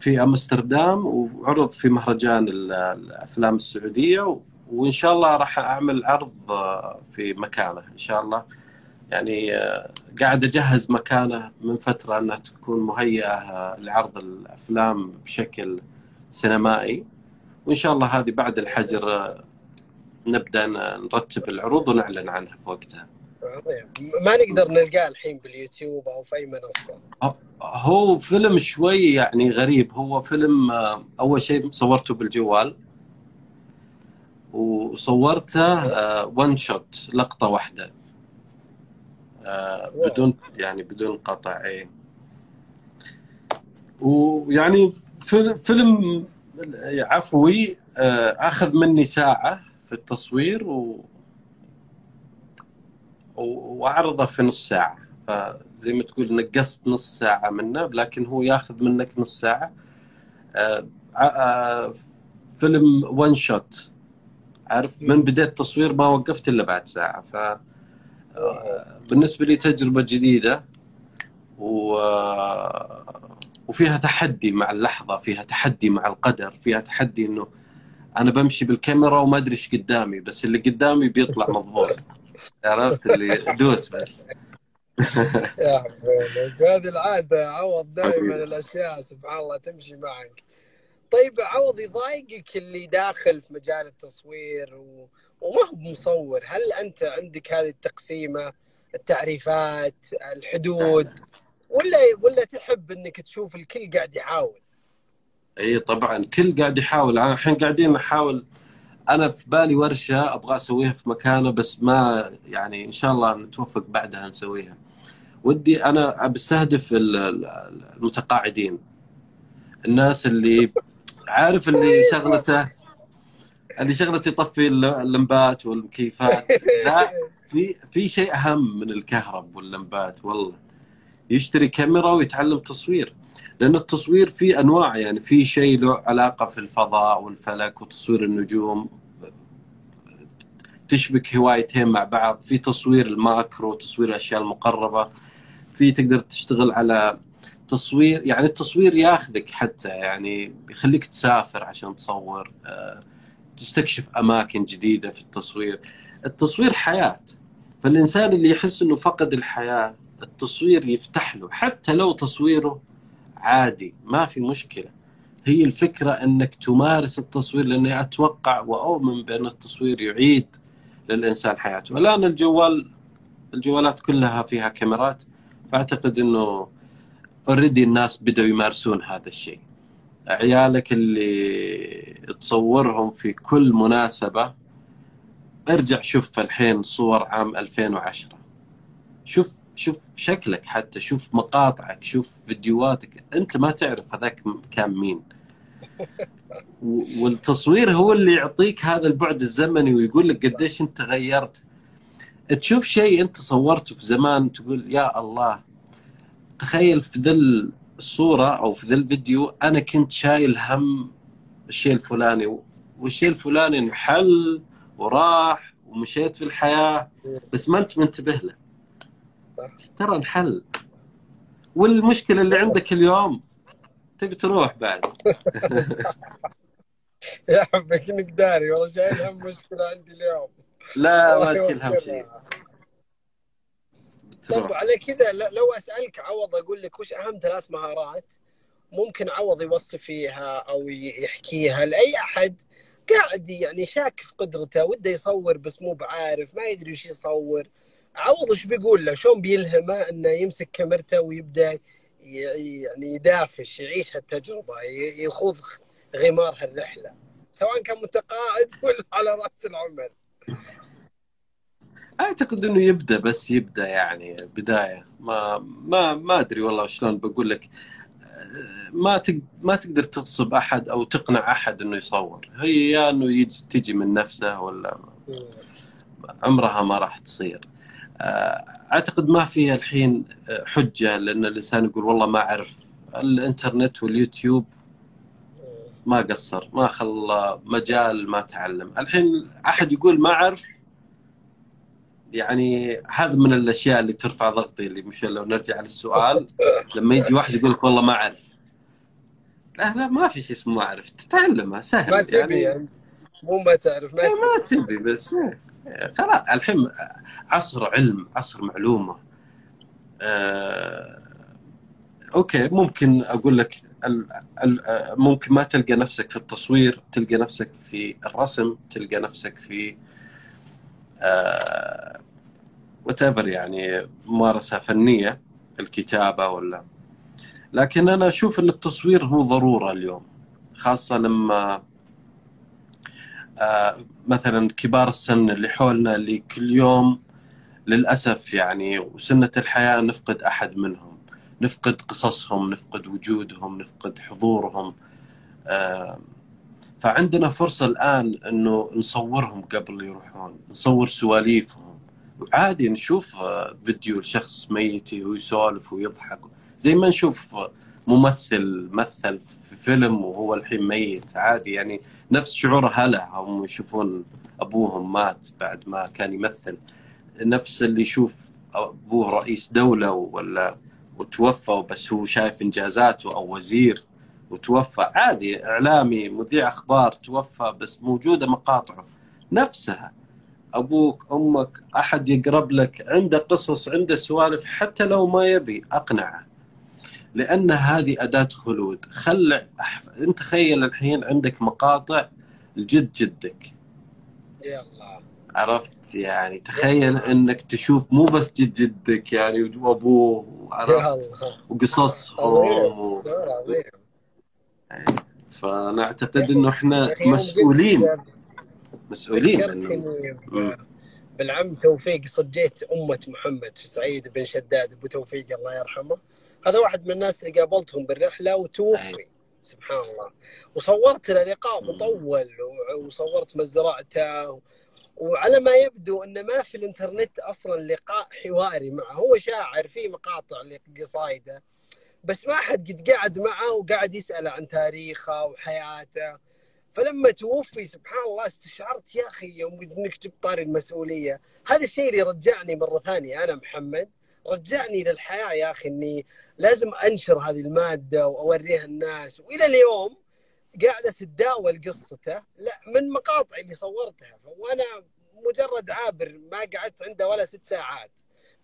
في أمستردام وعرض في مهرجان الأفلام السعودية وإن شاء الله راح أعمل عرض في مكانه إن شاء الله. يعني آه، قاعد أجهز مكانه من فترة إنها تكون مهيئة لعرض الأفلام بشكل سينمائي. وإن شاء الله هذه بعد الحجر آه، نبدأ نرتب العروض ونعلن عنها في وقتها. عظيم. ما نقدر نلقاه الحين باليوتيوب أو في أي منصة. هو فيلم شوي يعني غريب. هو فيلم آه، أول شيء صورته بالجوال. وصورته ون شوت لقطة واحدة. آه، بدون يعني بدون قطع اي ويعني فيلم عفوي آه، أخذ مني ساعة. التصوير و واعرضه في نص ساعة. فزي ما تقول نقصت نص ساعة منه لكن هو ياخذ منك نص ساعة. آه، فيلم ون شوت عارف؟ من بديت التصوير ما وقفت إلا بعد ساعة. ف بالنسبة لي تجربة جديدة. و وفيها تحدي مع اللحظة فيها تحدي مع القدر فيها تحدي إنه أنا بمشي بالكاميرا وما أدري إيش قدامي بس اللي قدامي بيطلع مضبوط. عرفت؟ اللي دوس بس. يا حبيبي هذه العادة عوض دائما الأشياء سبحان الله تمشي معك. طيب عوض يضايقك اللي داخل في مجال التصوير و... وما هو مصور هل أنت عندك هذه التقسيمة التعريفات الحدود ولا ولا تحب إنك تشوف الكل قاعد يحاول؟ إي طبعا. كل قاعد يحاول. أنا الحين قاعدين نحاول أنا في بالي ورشة أبغى أسويها في مكانه بس ما يعني إن شاء الله نتوفق بعدها نسويها. ودي أنا بستهدف المتقاعدين. الناس اللي عارف اللي شغلته اللي شغلته يطفي اللمبات والمكيفات. لا في في شيء أهم من الكهرب واللمبات والله. يشتري كاميرا ويتعلم تصوير. لأن التصوير فيه أنواع يعني في شيء له علاقة في الفضاء والفلك وتصوير النجوم تشبك هوايتين مع بعض في تصوير الماكرو تصوير الأشياء المقربة في تقدر تشتغل على تصوير يعني التصوير ياخذك حتى يعني يخليك تسافر عشان تصور آه، تستكشف أماكن جديدة في التصوير. التصوير حياة. فالإنسان اللي يحس إنه فقد الحياة التصوير يفتح له حتى لو تصويره عادي ما في مشكلة. هي الفكرة إنك تمارس التصوير لأني أتوقع وأؤمن بأن التصوير يعيد للإنسان حياته. الآن الجوال الجوالات كلها فيها كاميرات فأعتقد إنه اوريدي الناس بدأوا يمارسون هذا الشيء. عيالك اللي تصورهم في كل مناسبة ارجع شوف الحين صور عام 2010 شوف شوف شكلك حتى شوف مقاطعك شوف فيديوهاتك. أنت ما تعرف هذاك كان مين. والتصوير هو اللي يعطيك هذا البعد الزمني ويقول لك قديش أنت غيرت. تشوف شيء أنت صورته في زمان تقول يا الله تخيل في ذل الصورة أو في ذا الفيديو أنا كنت شايل هم الشيء الفلاني والشيء الفلاني انحل وراح ومشيت في الحياة بس ما انت منتبه له. ترى انحل والمشكلة اللي عندك اليوم تبي تروح بعد. يا حبك انك داري. والله شايل هم مشكلة عندي اليوم. لا ما تشيل هم شيء. طب على كذا لو أسألك عوض أقول لك وش أهم ثلاث مهارات ممكن عوض يوصي فيها أو يحكيها لأي أحد قاعد يعني شاك في قدرته وده يصور بس مو بعارف ما يدري وش يصور. عوض إيش بيقول له؟ شلون بيلهمه إنه يمسك كاميرته ويبدأ يعني يدافش يعيش هالتجربة يخوض غمار هالرحلة سواء كان متقاعد ولا على رأس العمر أعتقد إنه يبدأ بس يبدأ يعني بداية. ما ما ما أدري والله شلون بقول لك. ما. ما تقدر تغصب أحد أو تقنع أحد إنه يصور. هي يا إنه يجي تجي من نفسه ولا عمرها ما راح تصير. أعتقد ما فيها الحين حجة لأن الإنسان يقول والله ما أعرف. الإنترنت واليوتيوب ما قصر ما خلى مجال ما تعلم. الحين أحد يقول ما أعرف يعني هذا من الأشياء اللي ترفع ضغطي اللي مش لو نرجع للسؤال لما يجي واحد يقول لك والله ما أعرف. لا لا ما في شيء اسمه ما أعرف. تتعلمه سهل ما تبي يعني. مو ما تعرف ما تبي ما تبي بس. خلاص الحين عصر علم عصر معلومة. آه، okay ممكن أقول لك ال- ال- آه، ممكن ما تلقى نفسك في التصوير تلقى نفسك في الرسم تلقى نفسك في وات يعني ممارسة فنية الكتابة ولا. لكن أنا أشوف إن التصوير هو ضرورة اليوم خاصة لما مثلا كبار السن اللي حولنا اللي كل يوم للأسف يعني وسنه الحياة نفقد أحد منهم نفقد قصصهم نفقد وجودهم نفقد حضورهم. آه، فعندنا فرصة الآن إنه نصورهم قبل يروحون نصور سواليفهم. عادي نشوف آه، فيديو لشخص ميت ويسولف ويضحك. زي ما نشوف ممثل مثل في فيلم وهو الحين ميت عادي يعني نفس شعور هلا هم يشوفون أبوهم مات بعد ما كان يمثل. نفس اللي يشوف أبوه رئيس دولة ولا وتوفى بس هو شايف إنجازاته أو وزير وتوفى. عادي إعلامي مذيع أخبار توفى بس موجودة مقاطعه. نفسها أبوك أمك أحد يقرب لك عنده قصص عنده سوالف حتى لو ما يبي أقنعه. لأن هذه أداة خلود. خل أحف... انت تخيل الحين عندك مقاطع لجد جدك. يلا عرفت؟ يعني تخيل إنك تشوف مو بس جد جدك يعني وابوه يا عرفت؟ الله. وقصصهم و... فانا اعتقد إنه إحنا مسؤولين. مسؤولين إنه. بالعم توفيق صجيت أمة محمد في سعيد بن شداد. أبو توفيق الله يرحمه. هذا واحد من الناس اللي قابلتهم بالرحلة وتوفي. سبحان الله. وصورت له لقاء مطول وصورت مزرعته وعلى ما يبدو أن ما في الإنترنت أصلا لقاء حواري معه. هو شاعر في مقاطع لقصايده بس ما حد قد قعد معه وقاعد يسأله عن تاريخه وحياته. فلما توفي سبحان الله استشعرت يا أخي يوم إنك جبت طاري المسؤولية. هذا الشيء اللي رجعني مرة ثانية. أنا محمد رجعني للحياة يا أخي إني لازم أنشر هذه المادة وأوريها الناس. وإلى اليوم قاعدة تتداول قصته لا من مقاطع اللي صورتها. وأنا مجرد عابر ما قعدت عنده ولا ست ساعات.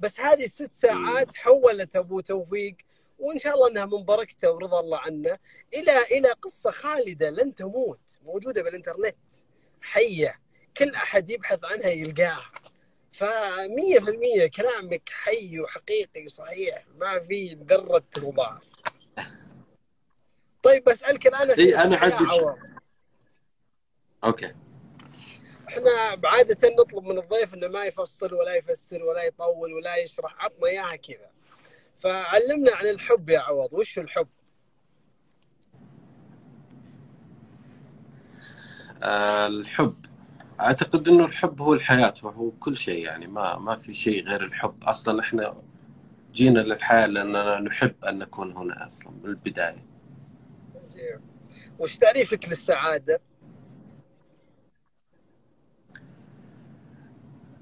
بس هذه الست ساعات حولت أبو توفيق وإن شاء الله إنها من بركته ورضا الله عنه إلى إلى قصة خالدة لن تموت موجودة بالإنترنت حية. كل أحد يبحث عنها يلقاها. فمية في المية كلامك حي وحقيقي وصحيح ما في ذرة غبار طيب بسألك الآن إي، أنا عندي يا ش- عوض. أوكي إحنا عادة نطلب من الضيف إنه ما يفصل ولا يفسر ولا يطول ولا يشرح عطنا إياها كذا فعلمنا عن الحب يا عوض وش الحب؟ آه، الحب أعتقد إنه الحب هو الحياة وهو كل شيء يعني ما ما في شيء غير الحب. أصلا إحنا جينا للحياة لأننا نحب أن نكون هنا أصلا من البداية. وش تعريفك للسعادة؟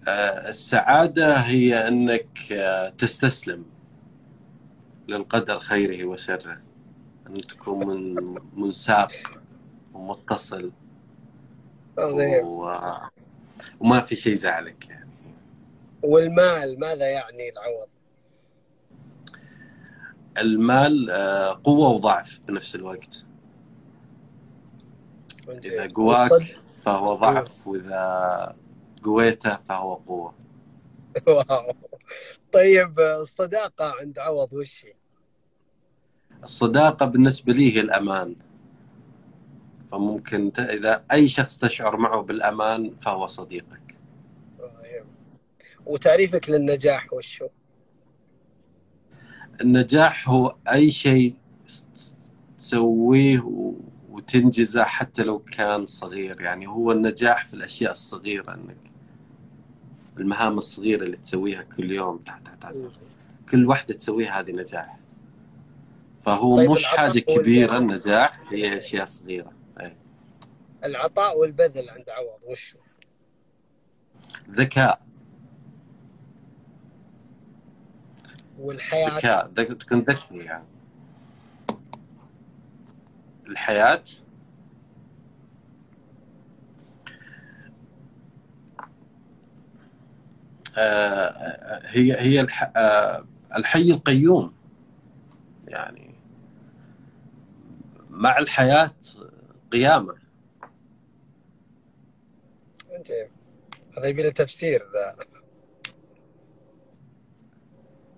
آه، السعادة هي إنك آه، تستسلم للقدر خيره وشره إن تكون من منساق ومتصل. و... وما في شيء زعلك يعني. والمال ماذا يعني العوض؟ المال آه، قوة وضعف بنفس الوقت. إذا قواك؟ فهو ضعف وإذا قويته فهو قوة. واو. طيب الصداقة عند عوض وش؟ الصداقة بالنسبة لي هي الأمان. فممكن ت- إذا أي شخص تشعر معه بالأمان فهو صديقك طيب. وتعريفك للنجاح وش هو؟ النجاح هو أي شيء تسويه و- وتنجزه حتى لو كان صغير يعني هو النجاح في الأشياء الصغيرة أنك المهام الصغيرة اللي تسويها كل يوم تحت تحت تحت كل واحدة تسويها هذه نجاح فهو طيب مش والبذل. كبيرة النجاح هي أشياء صغيرة أي. العطاء والبذل عند عوض وش هو؟ ذكاء. والحياة؟ ذكاء. ذك... تكون ذكي يعني. الحياة. آه، هي هي الح... آه، الحي القيوم. يعني مع الحياة قيامة. هذا يبي له تفسير ذا.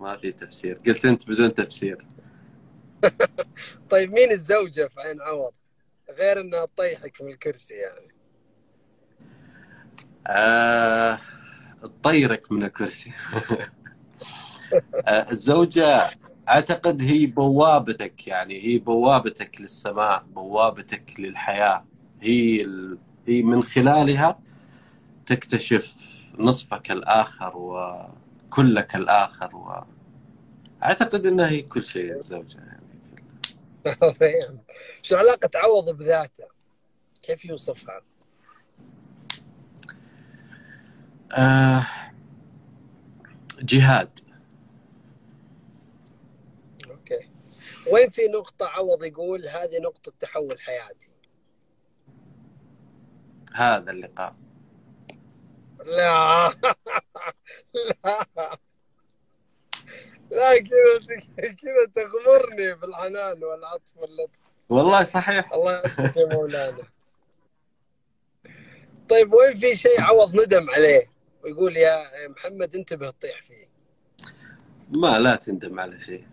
ما في تفسير. قلت أنت بدون تفسير. طيب مين الزوجة في عين عوض؟ غير إنها تطيحك من الكرسي يعني. آه... تطيرك من الكرسي. آه، الزوجة أعتقد هي بوابتك يعني هي بوابتك للسماء بوابتك للحياة. هي ال... هي من خلالها تكتشف نصفك الآخر وكلك الآخر و... أعتقد أنها هي كل شيء الزوجة يعني. شو علاقة عوض بذاته؟ كيف يوصفها؟ آه... جهاد أوكي وين في نقطة عوض يقول هذه نقطة تحول حياتي؟ هذا اللقاء لا. لا. لا كذا كذا تغمرني بالحنان والعطف واللطف. والله صحيح. الله يعطيك يا مولانا. طيب وين في شيء عوض ندم عليه؟ ويقول يا محمد انتبه تطيح فيه. ما لا تندم على شيء.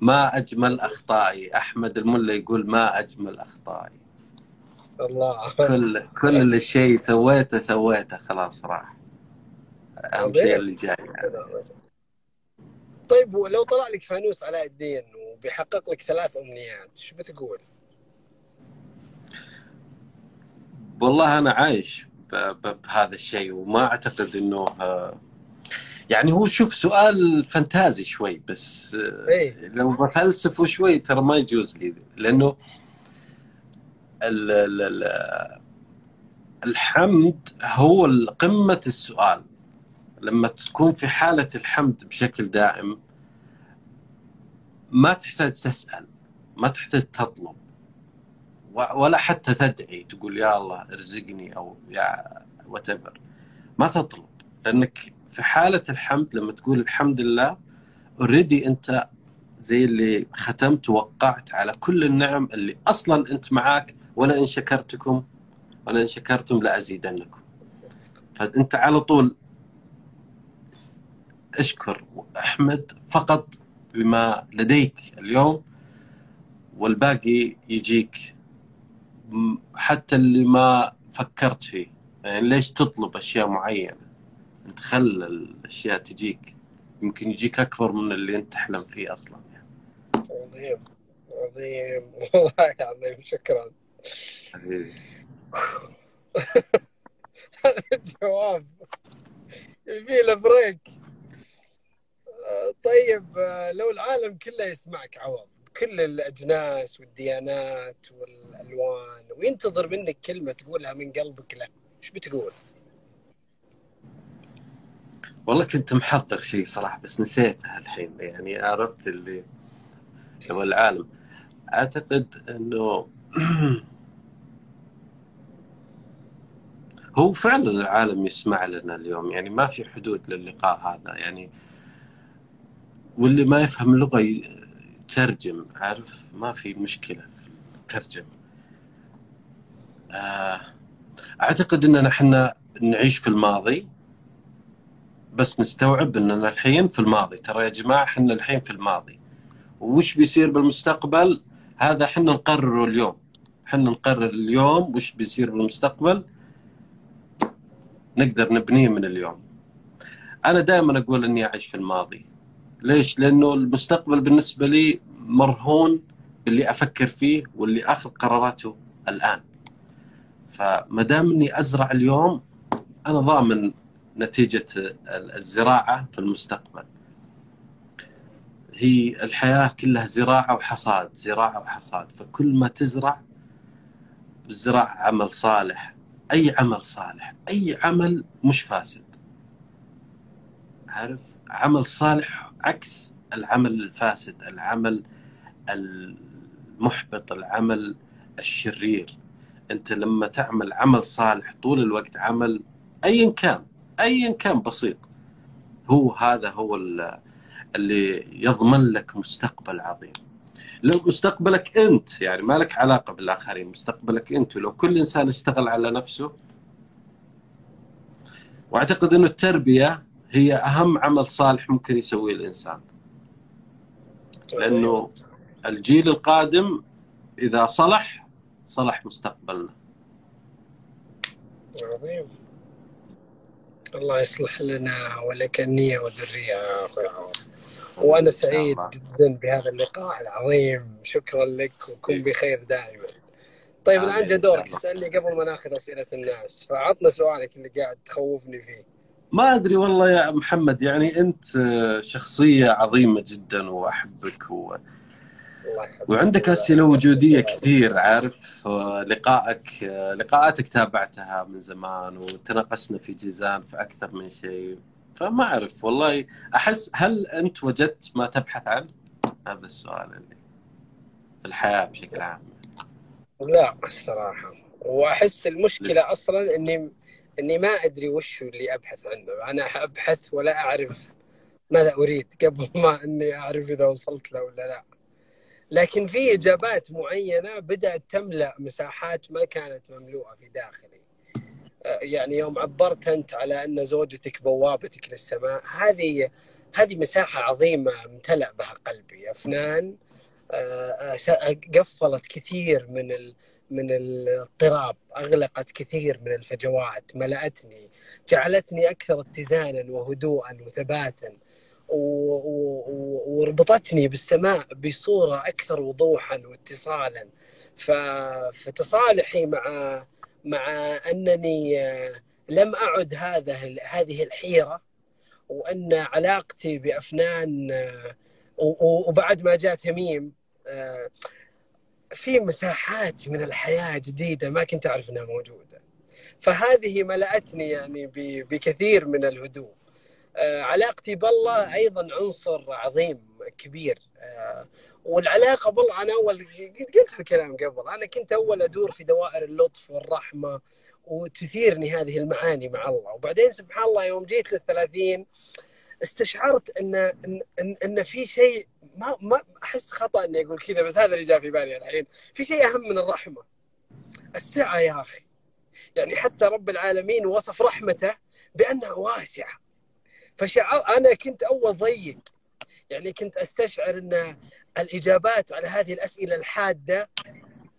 ما أجمل أخطائي. أحمد الملا يقول ما أجمل أخطائي. الله كل كل الشيء سويته سويته خلاص راح أهم شيء اللي جاي يعني. طيب ولو طلع لك فانوس علاء الدين وبيحقق لك ثلاث أمنيات شو بتقول؟ والله أنا عايش بهذا الشيء وما أعتقد إنه آه، يعني هو شوف سؤال فانتازي شوي بس إيه لو بفلسفه شوي ترى ما يجوز لي ال- الحمد هو قمة السؤال. لما تكون في حالة الحمد بشكل دائم ما تحتاج تسأل ما تحتاج تطلب ولا حتى تدعي تقول يا الله ارزقني أو يا وات ما تطلب. لأنك في حالة الحمد لما تقول الحمد لله already أنت زي اللي ختمت ووقعت على كل النعم اللي أصلا أنت معاك ولا ان شكرتكم ولا ان شكرتم لأزيدنكم. فأنت على طول اشكر واحمد فقط بما لديك اليوم والباقي يجيك حتى اللي ما فكرت فيه. يعني ليش تطلب أشياء معينة؟ انت خل الأشياء تجيك. يمكن يجيك أكبر من اللي أنت تحلم فيه أصلا. يعني. عظيم. عظيم. والله عظيم شكرا. حبيبي. جواب يبي له بريك طيب لو العالم كله يسمعك عوض كل الأجناس والديانات والألوان وينتظر منك كلمة تقولها من قلبك له إيش بتقول؟ والله كنت محضر شيء صراحة بس نسيته الحين يعني عرفت اللي هو العالم أعتقد إنه هو فعلا العالم يسمع لنا اليوم. يعني ما في حدود للقاء هذا. يعني واللي ما يفهم لغة يترجم عارف؟ ما في مشكلة في الترجمة. آه، أعتقد إننا إحنا نعيش في الماضي بس نستوعب إننا الحين في الماضي. ترى يا جماعة إحنا الحين في الماضي. وش بيصير بالمستقبل؟ هذا إحنا نقرره اليوم. إحنا نقرر اليوم وش بيصير بالمستقبل. نقدر نبنيه من اليوم. أنا دائما أقول إني أعيش في الماضي. ليش؟ لأنه المستقبل بالنسبة لي مرهون باللي أفكر فيه واللي آخذ قراراته الآن. فما دام إني أزرع اليوم أنا ضامن نتيجة الزراعة في المستقبل. هي الحياة كلها زراعة وحصاد زراعة وحصاد. فكل ما تزرع الزراعه عمل صالح. أي عمل صالح. أي عمل مش فاسد. عارف؟ عمل صالح عكس العمل الفاسد العمل المحبط العمل الشرير. أنت لما تعمل عمل صالح طول الوقت عمل ايا كان ايا كان بسيط. هو هذا هو اللي يضمن لك مستقبل عظيم. لو مستقبلك انت يعني ما لك علاقة بالآخرين مستقبلك انت. ولو كل إنسان اشتغل على نفسه وأعتقد إنه التربية هي أهم عمل صالح ممكن يسويه الإنسان. لأنه الجيل القادم إذا صلح صلح مستقبلنا. عظيم. الله يصلح لنا ولك النية والذرية يا وأنا سعيد جدا بهذا اللقاء العظيم. شكرا لك وكن بخير دائما. طيب الآن جاء دورك. تسألني قبل ما نأخذ أسئلة الناس. فعطنا سؤالك اللي قاعد تخوفني فيه. ما أدري والله يا محمد يعني أنت شخصية عظيمة جدا وأحبك و... وعندك أسئلة وجودية كثير عارف لقائك لقاءاتك تابعتها من زمان وتناقشنا في جيزان في أكثر من شيء. فما أعرف والله. أحس هل أنت وجدت ما تبحث عنه؟ هذا السؤال اللي في الحياة بشكل عام. لا الصراحة. وأحس المشكلة لسه. أصلا إني إني ما أدري وش اللي أبحث عنه. أنا أبحث ولا أعرف ماذا أريد قبل ما إني أعرف إذا وصلت له ولا لا. لكن في إجابات معينة بدأت تملأ مساحات ما كانت مملوءة في داخلي. يعني يوم عبرت أنت على أن زوجتك بوابتك للسماء هذه هذه مساحة عظيمة امتلأ بها قلبي. افنان آه، آه، قفلت كثير من ال من الاضطراب أغلقت كثير من الفجوات ملأتني جعلتني أكثر اتزانا وهدوءا وثباتا وربطتني بالسماء بصورة أكثر وضوحا واتصالا. فتصالحي مع مع أنني لم أعد هذا هذه الحيرة وأن علاقتي بأفنان وبعد ما جاء تميم في مساحات من الحياة جديدة ما كنت اعرف انها موجودة. فهذه ملأتني يعني بكثير من الهدوء. آه، علاقتي بالله أيضا عنصر عظيم كبير. آه، والعلاقة بالله أنا أول قلت الكلام قبل أنا كنت أول أدور في دوائر اللطف والرحمة وتثيرني هذه المعاني مع الله. وبعدين سبحان الله يوم جيت للثلاثين استشعرت ان ان ان, إن في شيء ما ما أحس خطأ إني أقول كذا بس هذا اللي جاء في بالي الحين. في شيء أهم من الرحمة. السعة يا أخي. يعني حتى رب العالمين وصف رحمته بأنها واسعة. فشعر أنا كنت أول ضيق. يعني كنت أستشعر إن الإجابات على هذه الأسئلة الحادة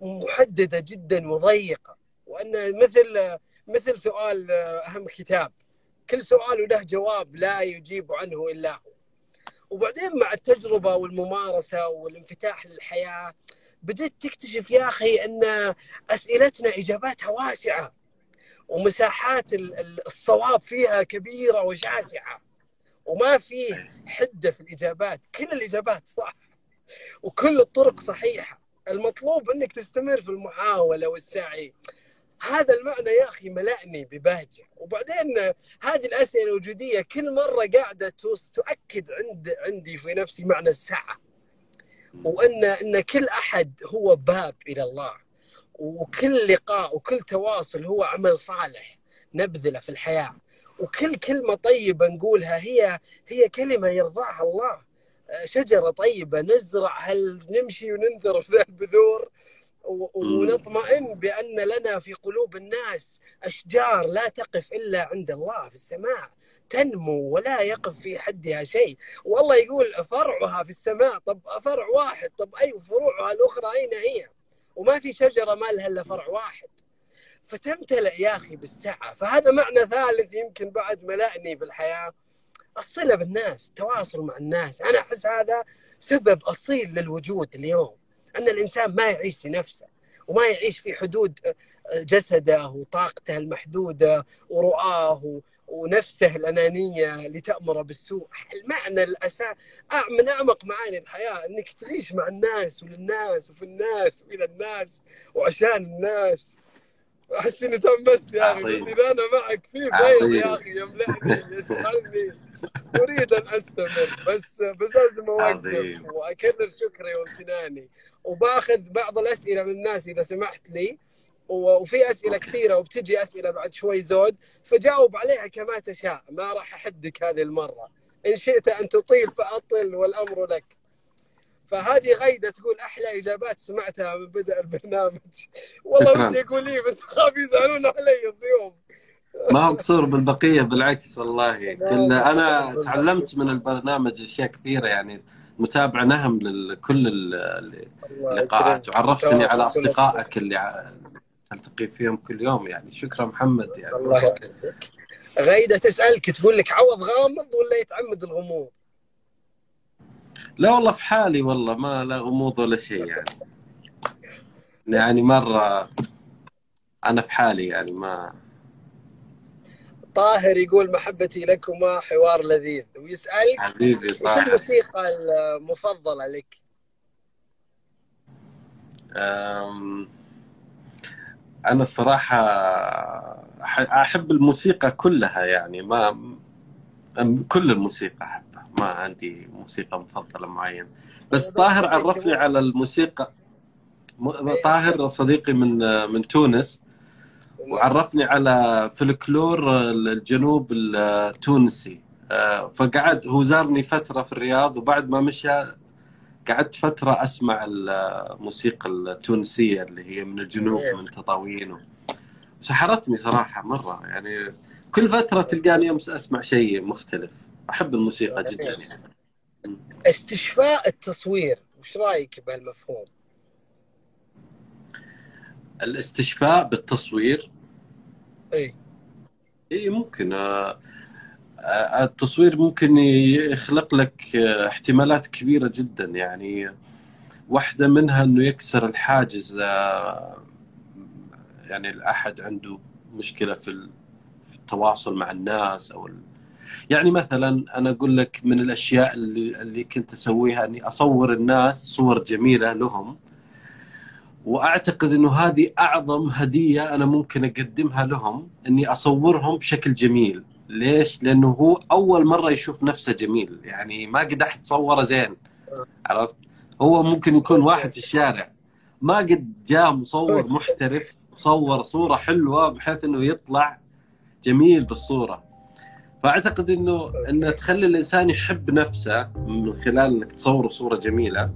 محددة جدا وضيقة. وأن مثل مثل سؤال أهم كتاب كل سؤال له جواب لا يجيب عنه إلا هو. وبعدين مع التجربة والممارسة والانفتاح للحياة بدأت تكتشف يا أخي أن أسئلتنا إجاباتها واسعة ومساحات الصواب فيها كبيرة وشاسعه وما في حدة في الإجابات. كل الإجابات صح. وكل الطرق صحيحة. المطلوب إنك تستمر في المحاولة والسعي. هذا المعنى يا أخي ملأني ببهجة. وبعدين هذه الأسئلة الوجودية كل مرة قاعدة تؤكد عند عندي في نفسي معنى السعة. وان أن كل أحد هو باب إلى الله. وكل لقاء وكل تواصل هو عمل صالح نبذله في الحياة. وكل كلمة طيبة نقولها هي هي كلمة يرضاها الله. شجرة طيبة نزرع هل نمشي وننذر في ذا البذور ونطمئن بأن لنا في قلوب الناس أشجار لا تقف إلا عند الله في السماء تنمو ولا يقف في حدها شيء. والله يقول فرعها في السماء طب فرع واحد طب أي فروعها الأخرى أين هي؟ وما في شجرة ما لها إلا فرع واحد. فتمتلئ يا أخي بالسعة فهذا معنى ثالث يمكن بعد ملأني بالحياة. الصلة بالناس التواصل مع الناس أنا أحس هذا سبب أصيل للوجود اليوم أن الإنسان ما يعيش لنفسه وما يعيش في حدود جسده وطاقته المحدودة ورؤاه ونفسه الأنانية لتأمر بالسوء المعنى الأساس من أعمق معاني الحياة أنك تعيش مع الناس وللناس وفي الناس وإلى الناس وعشان الناس أحس إني تمست يا أخي بس. إذا أنا معك في عظيم. يا أخي يملأني يسحلني أريد أن أستمر بس بس لازم أوقف عظيم. وأكرر شكري وامتناني. وباخذ بعض الأسئلة من الناس إذا سمحت لي. وفي أسئلة كثيرة وبتجي أسئلة بعد شوي زود. فجاوب عليها كما تشاء ما راح أحدك هذه المرة. إن شئت أن تطيل فأطل والأمر لك. فهذه غيدة تقول أحلى إجابات سمعتها من بدء البرنامج. والله شكراً. ودي أقول إيه بس خاف يزعلون علي الضيوف. ما هو قصور بالبقية بالعكس والله. كل أنا. تعلمت من البرنامج أشياء كثيرة يعني متابعه نهم لكل اللقاءات. وعرفتني على أصدقائك اللي تلتقي فيهم كل يوم يعني شكرا محمد يعني الله يعزك غيدة تسألك تقول لك عوض غامض ولا يتعمد الغموض؟ لا والله في حالي والله ما لا غموض ولا شيء يعني. يعني مرة أنا في حالي يعني ما طاهر يقول محبتي لكما حوار لذيذ. ويسألك حبيبي وش طاهر. الموسيقى المفضلة لك؟ أم، أنا الصراحه أح- أحب الموسيقى كلها يعني ما كل الموسيقى احبها ما عندي موسيقى مفضلة معينة. بس طاهر عرفني على الموسيقى. م- طاهر صديقي من من تونس. وعرفني على فلكلور الجنوب التونسي آه، فقعد هو زارني فترة في الرياض وبعد ما مشى قعدت فترة أسمع الموسيقى التونسية اللي هي من الجنوب من تطاوين سحرتني صراحة مرة يعني كل فترة تلقاني أمس أسمع شيء مختلف أحب الموسيقى جدا يعني. استشفاء التصوير وش رأيك بهالمفهوم؟ الاستشفاء بالتصوير. إي. إي ممكن. آه، آه، التصوير ممكن يخلق لك آه، احتمالات كبيرة جدا. يعني واحدة منها إنه يكسر الحاجز يعني الأحد عنده مشكلة في في التواصل مع الناس أو. يعني مثلا أنا أقول لك من الأشياء اللي اللي كنت أسويها إني أصور الناس صور جميلة لهم. وأعتقد إنه هذه أعظم هدية أنا ممكن أقدمها لهم إني أصورهم بشكل جميل. ليش؟ لأنه هو أول مرة يشوف نفسه جميل. يعني ما قد أحد صوره زين. عرفت؟ هو ممكن يكون واحد في الشارع. ما قد جاء مصور محترف صور صورة حلوة بحيث إنه يطلع جميل بالصورة. فأعتقد إنه ان تخلي الإنسان يحب نفسه من خلال إنك تصور صورة جميلة.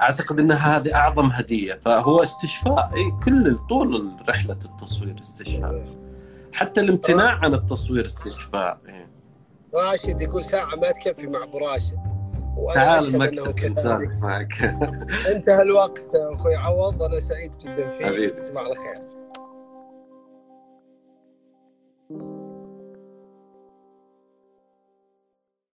أعتقد إن هذه أعظم هدية. فهو استشفاء إي كل طول رحلة التصوير استشفاء. حتى الامتناع عن التصوير استشفاء إيه. راشد يقول ساعة ما تكفي مع أبو راشد. تعال المكتب كذلك إنسان معك. انتهى الوقت أخوي عوض أنا سعيد جدا فيك. تصبح على خير